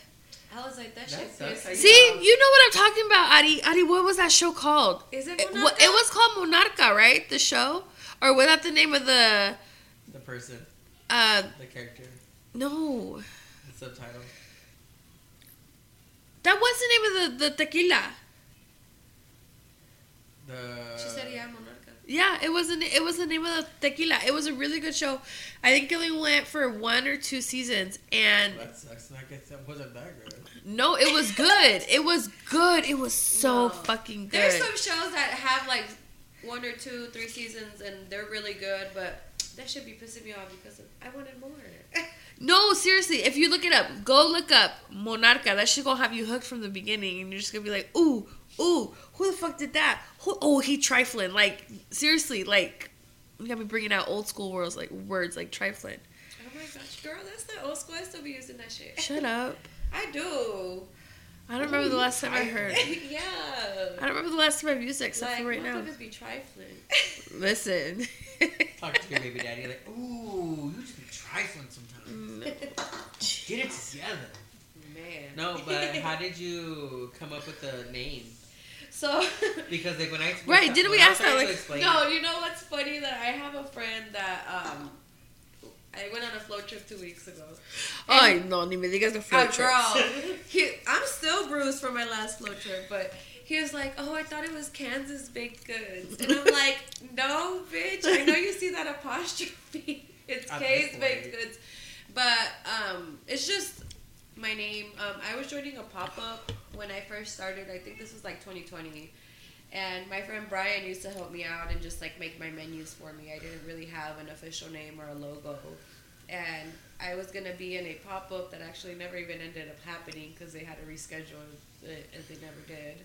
I was like, that That shit sucks. pissed How me you See, off. you know what I'm talking about, Adi. Adi, what was that show called? Is it? It, Monarca? it was called Monarca, right? The show, or was that the name of the? The person, Uh, the character, no, the subtitle. that was the name of the the tequila. The. She said, yeah, Monarca. Yeah, it was an, it was the name of the tequila. It was a really good show. I think it only went for one or two seasons, and That sucks. I guess that wasn't that good. no, it was good. It was good. It was so No. fucking good. There's some shows that have like one or two, three seasons, and they're really good, but that should be pissing me off because I wanted more. No, seriously, if you look it up, go look up Monarca. That shit gonna have you hooked from the beginning, and you're just gonna be like, ooh, ooh, who the fuck did that? Who, oh, he trifling. Like seriously, like you got me bringing out old school words like words like trifling. Oh my gosh, girl, that's the old school. I still be using that shit. Shut up. I do. I don't remember the last time I heard. Yeah. I don't remember the last time I've used it except like, for right now. motherfuckers be trifling. Listen. Talk to your baby daddy like, ooh, you just be trifling sometimes. Mm. Get it together. Man. No, but how did you come up with the name? So. Because like when I Right, didn't we ask that, like- explain- No, you know what's funny that I have a friend that um I went on a float trip two weeks ago. Ay, no, ni me digas de A float trips. girl. He, I'm still bruised from my last float trip, but he was like, "Oh, I thought it was Kansas baked goods," and I'm like, "No, bitch. I know you see that apostrophe. It's At K's baked goods." But um, it's just my name. Um, I was joining a pop up when I first started. I think this was like 2020. And my friend Brian used to help me out and just like make my menus for me. I didn't really have an official name or a logo. And I was gonna be in a pop up that actually never even ended up happening because they had to reschedule it and they never did.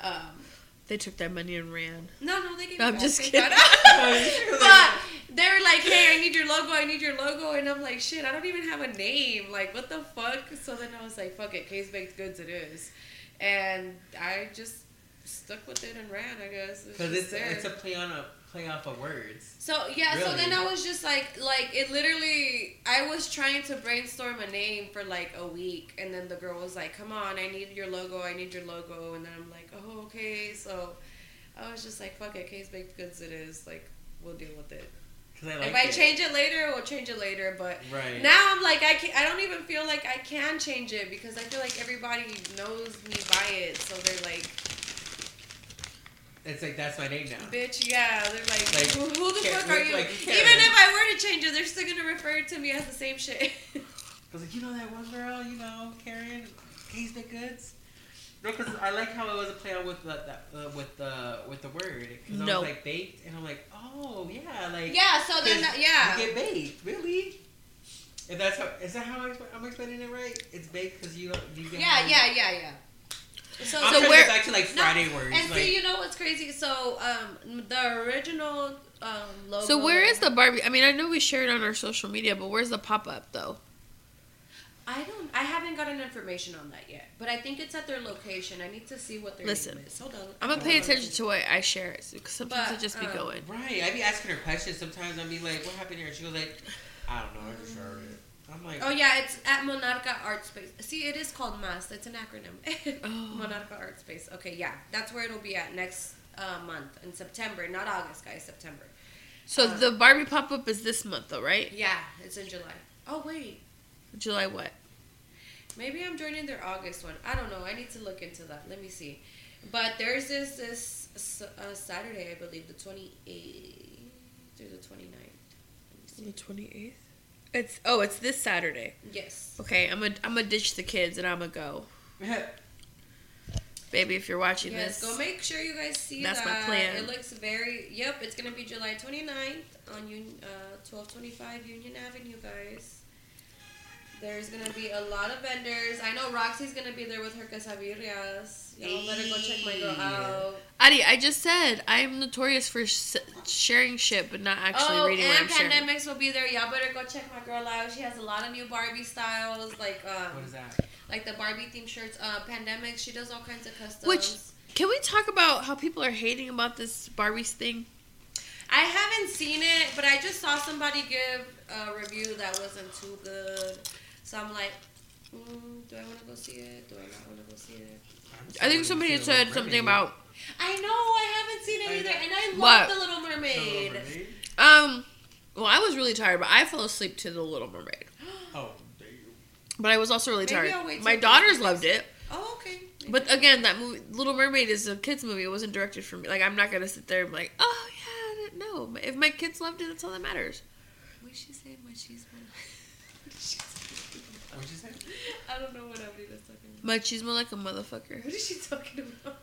Um, They took that money and ran. no, no, they gave. I'm back, just thank kidding. But they were like, "Hey, I need your logo. I need your logo," and I'm like, "Shit, I don't even have a name. Like, what the fuck?" So then I was like, "Fuck it, K's Baked Goods it is," and I just stuck with it and ran. I guess Because just it's, it's a play on a play off of words. so yeah, so then I was just like, like it literally. I was trying to brainstorm a name for like a week, and then the girl was like, "Come on, I need your logo. I need your logo." And then I'm like, "Oh, okay." So I was just like, "Fuck it, K's Baked Goods it is." Like, we'll deal with it. I like if I it. change it later, we'll change it later. But right now I'm like, I can't. I don't even feel like I can change it because I feel like everybody knows me by it. So they're like, it's like that's my name now. bitch, yeah. They're like, Like, who, who the fuck are you? like, Even Karen. if I were to change it, they're still gonna refer to me as the same shit. Cause like you know that one girl, you know Karen, Case the Goods. No, cause I like how it was a play on with the, that uh, with the with the word. Cause I No. was like baked, and I'm like, oh yeah, like yeah. So then, 'cause that, yeah. you get baked, really. If that's how is that how I'm, I'm explaining it right? It's baked because you don't you get Yeah, yeah, yeah, yeah. So, I'm So trying to where- back to like No, Friday words. and like, see, you know what's crazy? So, um, the original um logo. So where is the Barbie? I mean, I know we shared on our social media, but where's the pop up though? I don't. I haven't gotten information on that yet, but I think it's at their location. I need to see what their Listen, name is. Hold on. I'm gonna pay attention to what I share because sometimes But, I just be um, going. right, I be asking her questions sometimes. I'd be like, what happened here? She goes like, I don't know, I just heard it. I'm like, Oh yeah, it's at Monarca Art Space. See, it is called MAS. It's an acronym. Oh. Monarca Art Space. Okay, yeah, that's where it'll be at next uh, month in September, not August, guys. September. So uh, the Barbie pop up is this month though, right? Yeah, it's in July. Oh wait, July what? maybe I'm joining their August one. I don't know. I need to look into that. Let me see. But there's this this uh, Saturday, I believe, the 28th through the 29th. Let. The 28th. It's oh, it's this Saturday. Yes. Okay, I'm gonna I'm gonna ditch the kids and I'm gonna go, baby. If you're watching Yes, this, go make sure you guys see that. That's my plan. It looks very. Yep, it's gonna be July 29th on Un- uh, 1225 Union Avenue, guys. There's gonna be a lot of vendors. I know Roxy's gonna be there with her quesadillas. Y'all better go check my girl out. Adi, I just said I am notorious for s- sharing shit, but not actually oh, reading what and I'm sharing. Pandemics will be there. Y'all better go check my girl out. She has a lot of new Barbie styles, like um, What is that? like the Barbie themed shirts. Uh, Pandemics. She does all kinds of customs. Which- Can we talk about how people are hating about this Barbie's thing? I haven't seen it, but I just saw somebody give a review that wasn't too good. So I'm like, mm, do I want to go see it? Do I not want to go see it? I think somebody had said something about I know I haven't seen it either, know. and I love What? the Little Mermaid. um. Well, I was really tired, but I fell asleep to the Little Mermaid. Oh, there you But I was also really Maybe tired. I'll wait My till daughters Christmas. loved it, Oh, okay. but again, that movie, Little Mermaid, is a kids movie. It wasn't directed for me. Like I'm not gonna sit there and be like, oh yeah, I didn't know. If my kids loved it, that's all that matters. what she said when she's What'd you say? I don't know what Avril talking about. Machismo like a motherfucker. What is she talking about?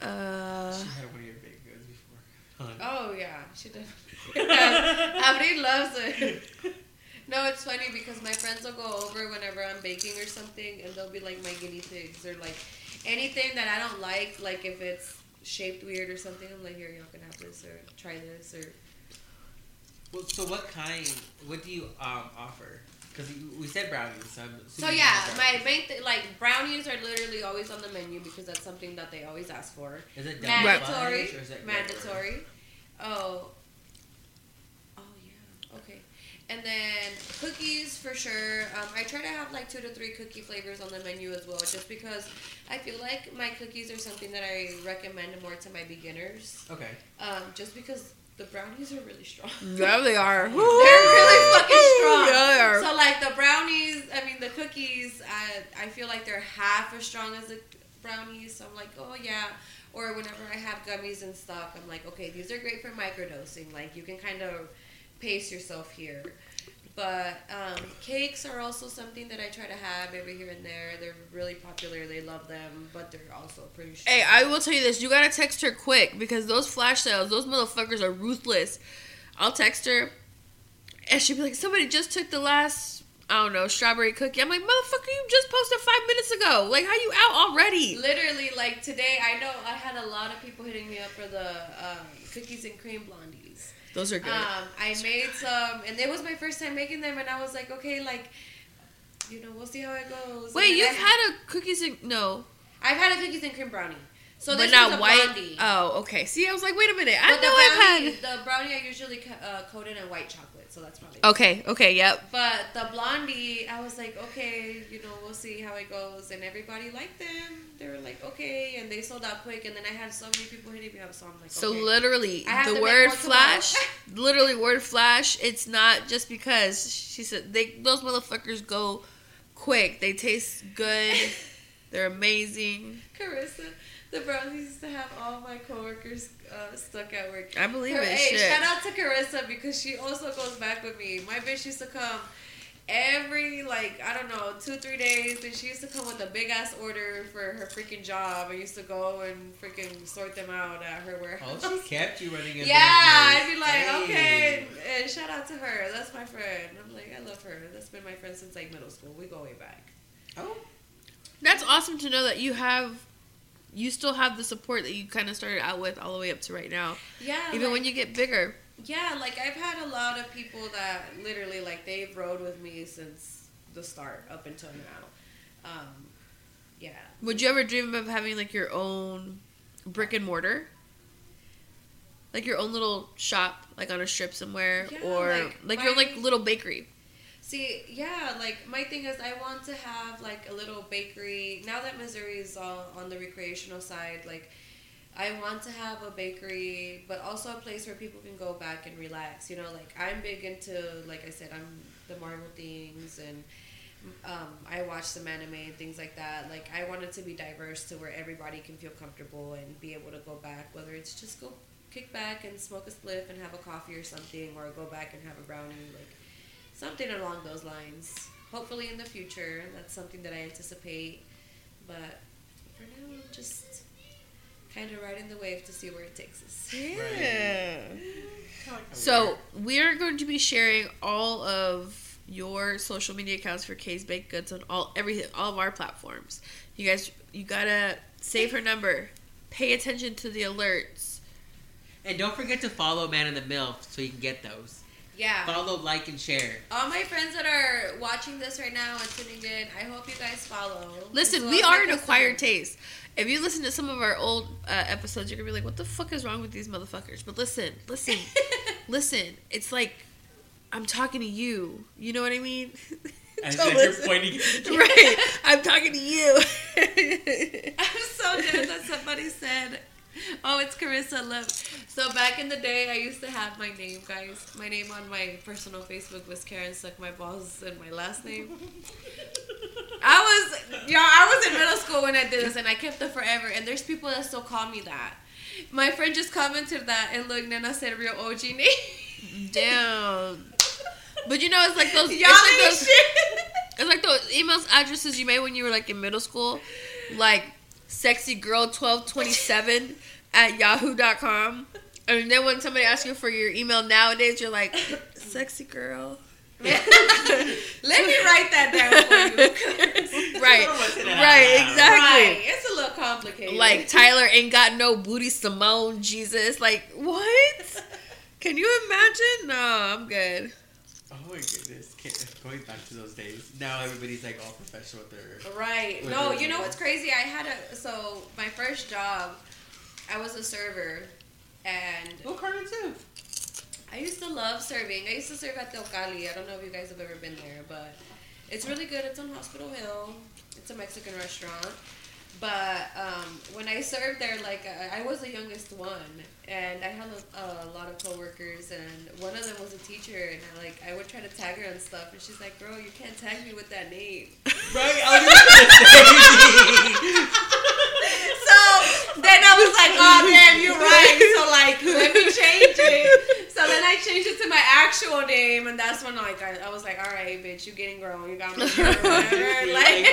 Uh, she had one of your baked goods before. Hun. Oh yeah, she did. Avril loves it. No, it's funny because my friends will go over whenever I'm baking or something, and they'll be like my guinea pigs or like anything that I don't like. Like if it's shaped weird or something, I'm like, here, y'all can have this or try this or. Well, so what kind? What do you um offer? Because we said brownies. So, So yeah, have my brownies. main th- like brownies are literally always on the menu because that's something that they always ask for. is it Mandatory. fudge is it? Mandatory. Oh. Oh yeah. Okay. And then cookies for sure. Um, I try to have like two to three cookie flavors on the menu as well, just because I feel like my cookies are something that I recommend more to my beginners. Okay. Um, just because the brownies are really strong. yeah, they are. They're really fucking strong. Yeah, they are. So like the brownies, I mean the cookies, I I feel like they're half as strong as the brownies. So I'm like, oh yeah. Or whenever I have gummies and stuff, I'm like, okay, these are great for microdosing. Like you can kind of pace yourself here. But um, cakes are also something that I try to have every here and there. They're really popular. They love them, but they're also pretty. Hey, I will tell you this: you gotta text her quick because those flash sales, those motherfuckers are ruthless. I'll text her, and she'll be like, "Somebody just took the last, I don't know, strawberry cookie." I'm like, "Motherfucker, you just posted five minutes ago. Like, how you out already?" Literally, like today, I know I had a lot of people hitting me up for the um, cookies and cream blondies. Those are good. Um, I made some, and it was my first time making them, and I was like, okay, like, you know, we'll see how it goes. Wait, And you've I- had a cookies and no, I've had a cookies and cream brownie. So but this not was a white. blondie. Oh, okay. See, I was like, wait a minute. I But know the I've brownie, had. the brownie I usually uh, coated in white chocolate, so that's probably. Okay, okay, yep. But the blondie, I was like, okay, you know, we'll see how it goes, and everybody liked them. They were like, okay, and they sold out quick, and then I had so many people hitting me up, so I'm like, So okay. literally, I have to the word flash, literally word flash. It's not just because she said they those motherfuckers go quick. They taste good. They're amazing. Carissa, the brownies used to have all my coworkers uh, stuck at work. I believe Her- it. hey, Shit. shout out to Carissa because she also goes back with me. My bitch used to come every like I don't know two three days, and she used to come with a big ass order for her freaking job. I used to go and freaking sort them out at her warehouse. Oh, she kept you running a Yeah, I'd be like, Hey. okay, and shout out to her. That's my friend. I'm like, I love her. That's been my friend since like middle school. We go way back. Oh, That's awesome to know that you have, you still have the support that you kind of started out with all the way up to right now. Yeah, Even like- when you get bigger. Yeah, like I've had a lot of people that literally like they've rode with me since the start up until now. Um, yeah. Would you ever dream of having like your own brick and mortar? Like your own little shop, like on a strip somewhere, Yeah, or like like, your like little bakery. See, yeah, like my thing is I want to have like a little bakery. Now that Missouri is all on the recreational side, like I want to have a bakery, but also a place where people can go back and relax. You know, like I'm big into, like I said, I'm the Marvel things and um, I watch some anime and things like that. Like I want it to be diverse to where everybody can feel comfortable and be able to go back, whether it's just go kick back and smoke a spliff and have a coffee or something, or go back and have a brownie. Like something along those lines. Hopefully in the future, that's something that I anticipate. But for now, I'm just kind of riding the wave to see where it takes us. Yeah. So we are going to be sharing all of your social media accounts for K's Baked Goods on all everything, all of our platforms. You guys, you gotta save her number, pay attention to the alerts. And don't forget to follow Man in the Mill so you can get those. Yeah. Follow, like, and share. All my friends that are watching this right now and tuning in, I hope you guys follow. Listen, well we are an acquired taste. If you listen to some of our old uh, episodes, you're gonna be like, "What the fuck is wrong with these motherfuckers?" But listen, listen, listen. It's like I'm talking to you. You know what I mean? As Don't if you're pointing. right. I'm talking to you. I'm so dead that somebody said, "Oh, it's Carissa Love." So back in the day, I used to have my name, guys. My name on my personal Facebook was Karen Suck My Balls, and my last name. I was, y'all. I was in middle school when I did this, and I kept it forever. And there's people that still call me that. My friend just commented that, and look, Nana said real OG name. Damn. But you know, it's like those. Y'all it's, like those shit. it's like those emails addresses you made when you were like in middle school, like sexy girl twelve twenty seven at yahoo.com. And then when somebody asks you for your email nowadays, you're like, sexy girl. Let me write that down for you. right. Someone said it out Right, exactly. Right. It's a little complicated. Like Tyler ain't got no booty, Simone, Jesus. Like, what? Can you imagine? No, I'm good. Oh my goodness. Can't- Going back to those days. Now everybody's like all professional with their. Right. With No, your- you know what's crazy? I had a so my first job, I was a server, and Oh, Carmen too. I used to love serving. I used to serve at Teocalli. I don't know if you guys have ever been there, but it's really good. It's on Hospital Hill. It's a Mexican restaurant. But um, when I served there, like uh, I was the youngest one, and I had a, a lot of coworkers, and one of them was a teacher, and I like I would try to tag her and stuff, and she's like, "Bro, you can't tag me with that name." Right? I was just gonna say. so then I was like, oh damn, you're right. So like, let me change it. So then I changed it to my actual name, and that's when like I, I was like, all right, bitch, you getting grown, you got me. Whatever. like,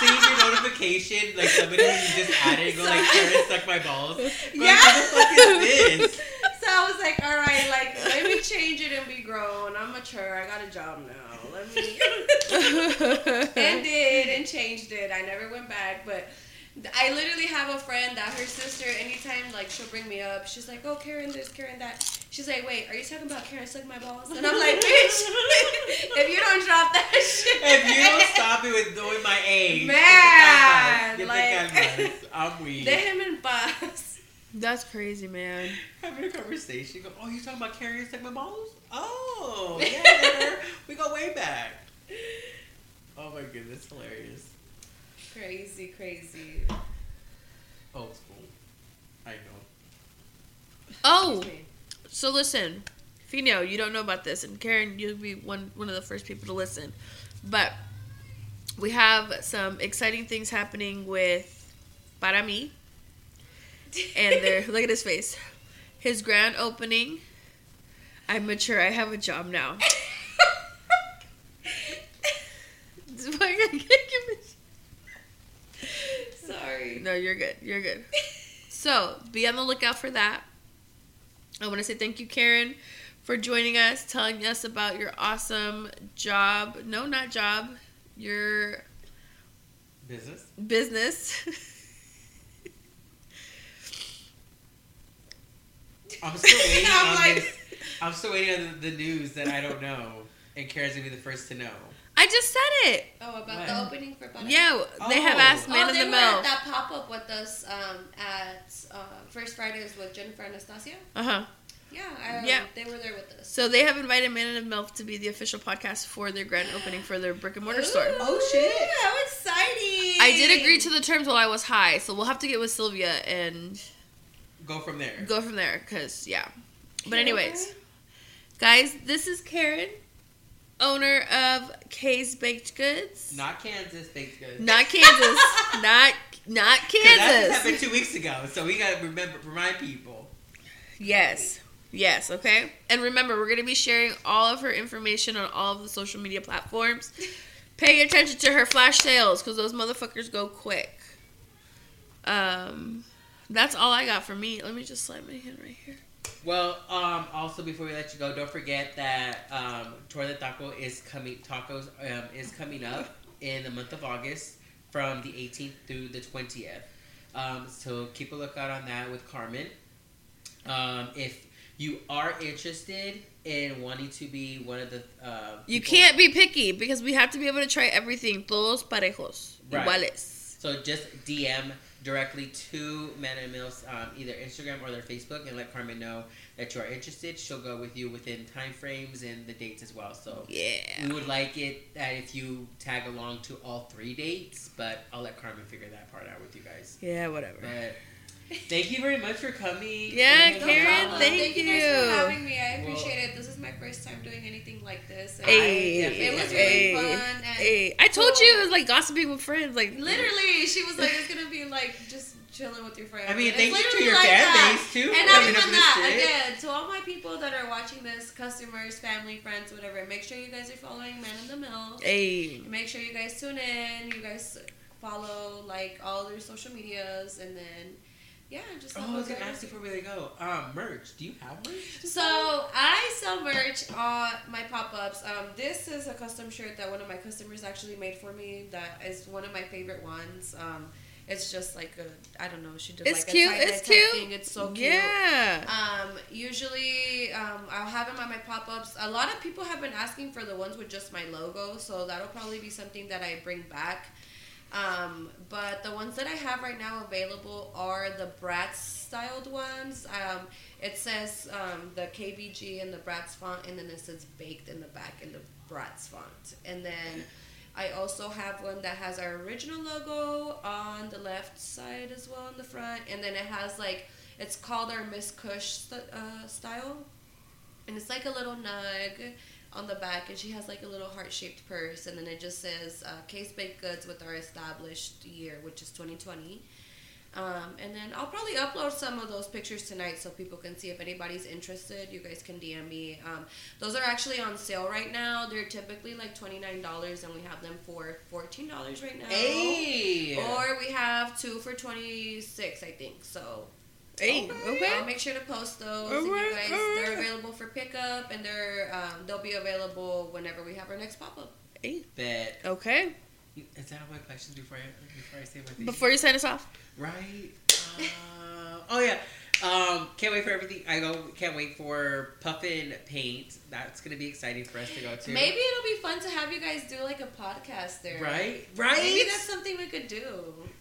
Seeing your notification, like somebody who just added, go like, Karen suck my balls. Going, Yeah. What the fuck is this? so I was like, all right, like let me change it and be grown. I'm mature. I got a job now. Let me. and did and changed it. I never went back, but I literally have a friend that her sister, anytime like she'll bring me up, she's like, "Oh, Karen, this, Karen, that." She's like, "Wait, are you talking about Karen suck my balls?" And I'm like, "Bitch, if you don't drop that shit, If you don't stop me with doing my age, Man, get the like- calmas. I'm weak. Dejen en paz." That's crazy, man. Having a conversation, go, oh, you talking about Carrie suck my balls? Oh, yeah, we go way back. Oh my goodness, hilarious. Crazy, crazy. Old school. I know. Oh, so listen, Fino, you don't know about this, and Karen, you'll be one one of the first people to listen. But we have some exciting things happening with Para Mi, and they're look at his face. His grand opening. I'm mature. I have a job now. No, you're good. You're good. So be on the lookout for that. I want to say thank you, Karen, for joining us, telling us about your awesome job. No, not job. Your Business? business. I'm still waiting I'm on like- this. I'm still waiting on the, the news that I don't know. And Karen's gonna be the first to know. I just said it. Oh, about What? the opening for Butterfly? Yeah, they have Oh. asked Man oh, in they the were at Mill. that pop up with us um, at uh, First Fridays with Jennifer Anastasia. Uh huh. Yeah, I, Yeah. they were there with us. So they have invited Man in the Mill to be the official podcast for their grand opening for their brick and mortar store. Oh, shit. How exciting! I did agree to the terms while I was high, so we'll have to get with Sylvia and Go from there. go from there. Cause yeah. But Okay. anyways, guys, this is Karen, owner of K's Baked Goods. Not Kansas, baked goods. Not Kansas. not not Kansas. That just happened two weeks ago, so we gotta remember remind people. Yes. Yes, okay? And remember, we're going to be sharing all of her information on all of the social media platforms. Pay attention to her flash sales because those motherfuckers go quick. Um, that's all I got for me. Let me just slide my hand right here. Well, um, also before we let you go, don't forget that um, Tour de Taco is coming. Tacos um, is coming up in the month of August from the 18th through the 20th. Um, so keep a lookout on that with Carmen. Um, if you are interested in wanting to be one of the, uh, You can't be picky because we have to be able to try everything. Todos parejos. Right. Iguales. So just DM directly to Man and Mills, um, either Instagram or their Facebook, and let Carmen know that you are interested. She'll go with you within time frames and the dates as well. So Yeah. we would like it that if you tag along to all three dates, but I'll let Carmen figure that part out with you guys. Yeah, whatever. But thank you very much for coming. Yeah, No Karen, problem. thank you guys you. for having me. I Well- appreciate it. This is my first time doing anything like this. and Hey, it was really hey, fun. And Hey, I told you it was like gossiping with friends. Like Literally, she was like, "It's gonna be like just chilling with your friends." I mean, And thank it's you to your like fan that. base too. And for not even that. shit. Again, to all my people that are watching this, customers, family, friends, whatever, make sure you guys are following Man in the Mill. hey, Make sure you guys tune in. You guys follow like all their social medias, and then yeah, just. Oh, have I a was gonna ask you before we let go. Um, merch. Do you have merch? So I sell merch on my pop-ups. Um, this is a custom shirt that one of my customers actually made for me. That is one of my favorite ones. Um, it's just like a I don't know. She did It's like cute, a tie-dye it's type cute. thing. It's so cute. yeah. Um, usually, um, I'll have them on my pop-ups. A lot of people have been asking for the ones with just my logo, so that'll probably be something that I bring back. Um, but the ones that I have right now available are the Bratz styled ones. Um, it says um, the KBG in the Bratz font, and then it says baked in the back in the Bratz font. And then I also have one that has our original logo on the left side as well in the front, and then it has like it's called our Miss Kush st- uh, style, and it's like a little nug on the back, and she has like a little heart shaped purse, and then it just says uh, K's Baked Goods with our established year, which is 2020. Um, and then I'll probably upload some of those pictures tonight so people can see. If anybody's interested, you guys can DM me. Um, those are actually on sale right now. They're typically like $29, and we have them for $14 right now. Hey. Or we have two for 26 I think. So Hey, okay. I'll make sure to post those. and you Alright, guys, alright. they're available for pickup, and they're um, they'll be available whenever we have our next pop up. Hey, Bet. okay. Is that all my questions before I before I say my thing? Before you sign us off, Right. Uh, oh yeah. Um, can't wait for everything. I go. Can't wait for Puffin Paint. That's gonna be exciting for us to go to. Maybe it'll be fun to have you guys do like a podcast there. Right. Right. Maybe that's something we could do.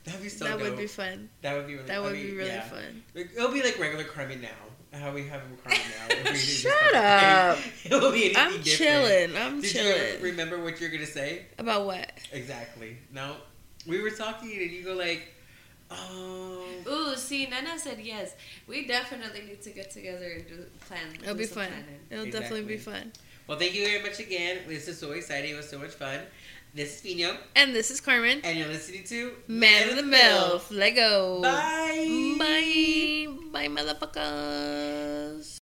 That'd be so. that would be fun. That would be really. That I would mean, be really yeah. fun. It'll be like regular Carmen now. How we have Carmen now. If we did just Shut up. It will be anything I'm different. chilling. I'm Did chilling. you remember what you're gonna say? About what? Exactly. No. We were talking and you go like, oh. Ooh, see, Nana said yes. We definitely need to get together and do plan. It'll do be fun. planning. It'll definitely be fun. Well, thank you very much again. This is so exciting. It was so much fun. This is Pino, And this is Carmen, and you're listening to Man of the Milf. Lego. Bye. Bye. Bye, motherfucker.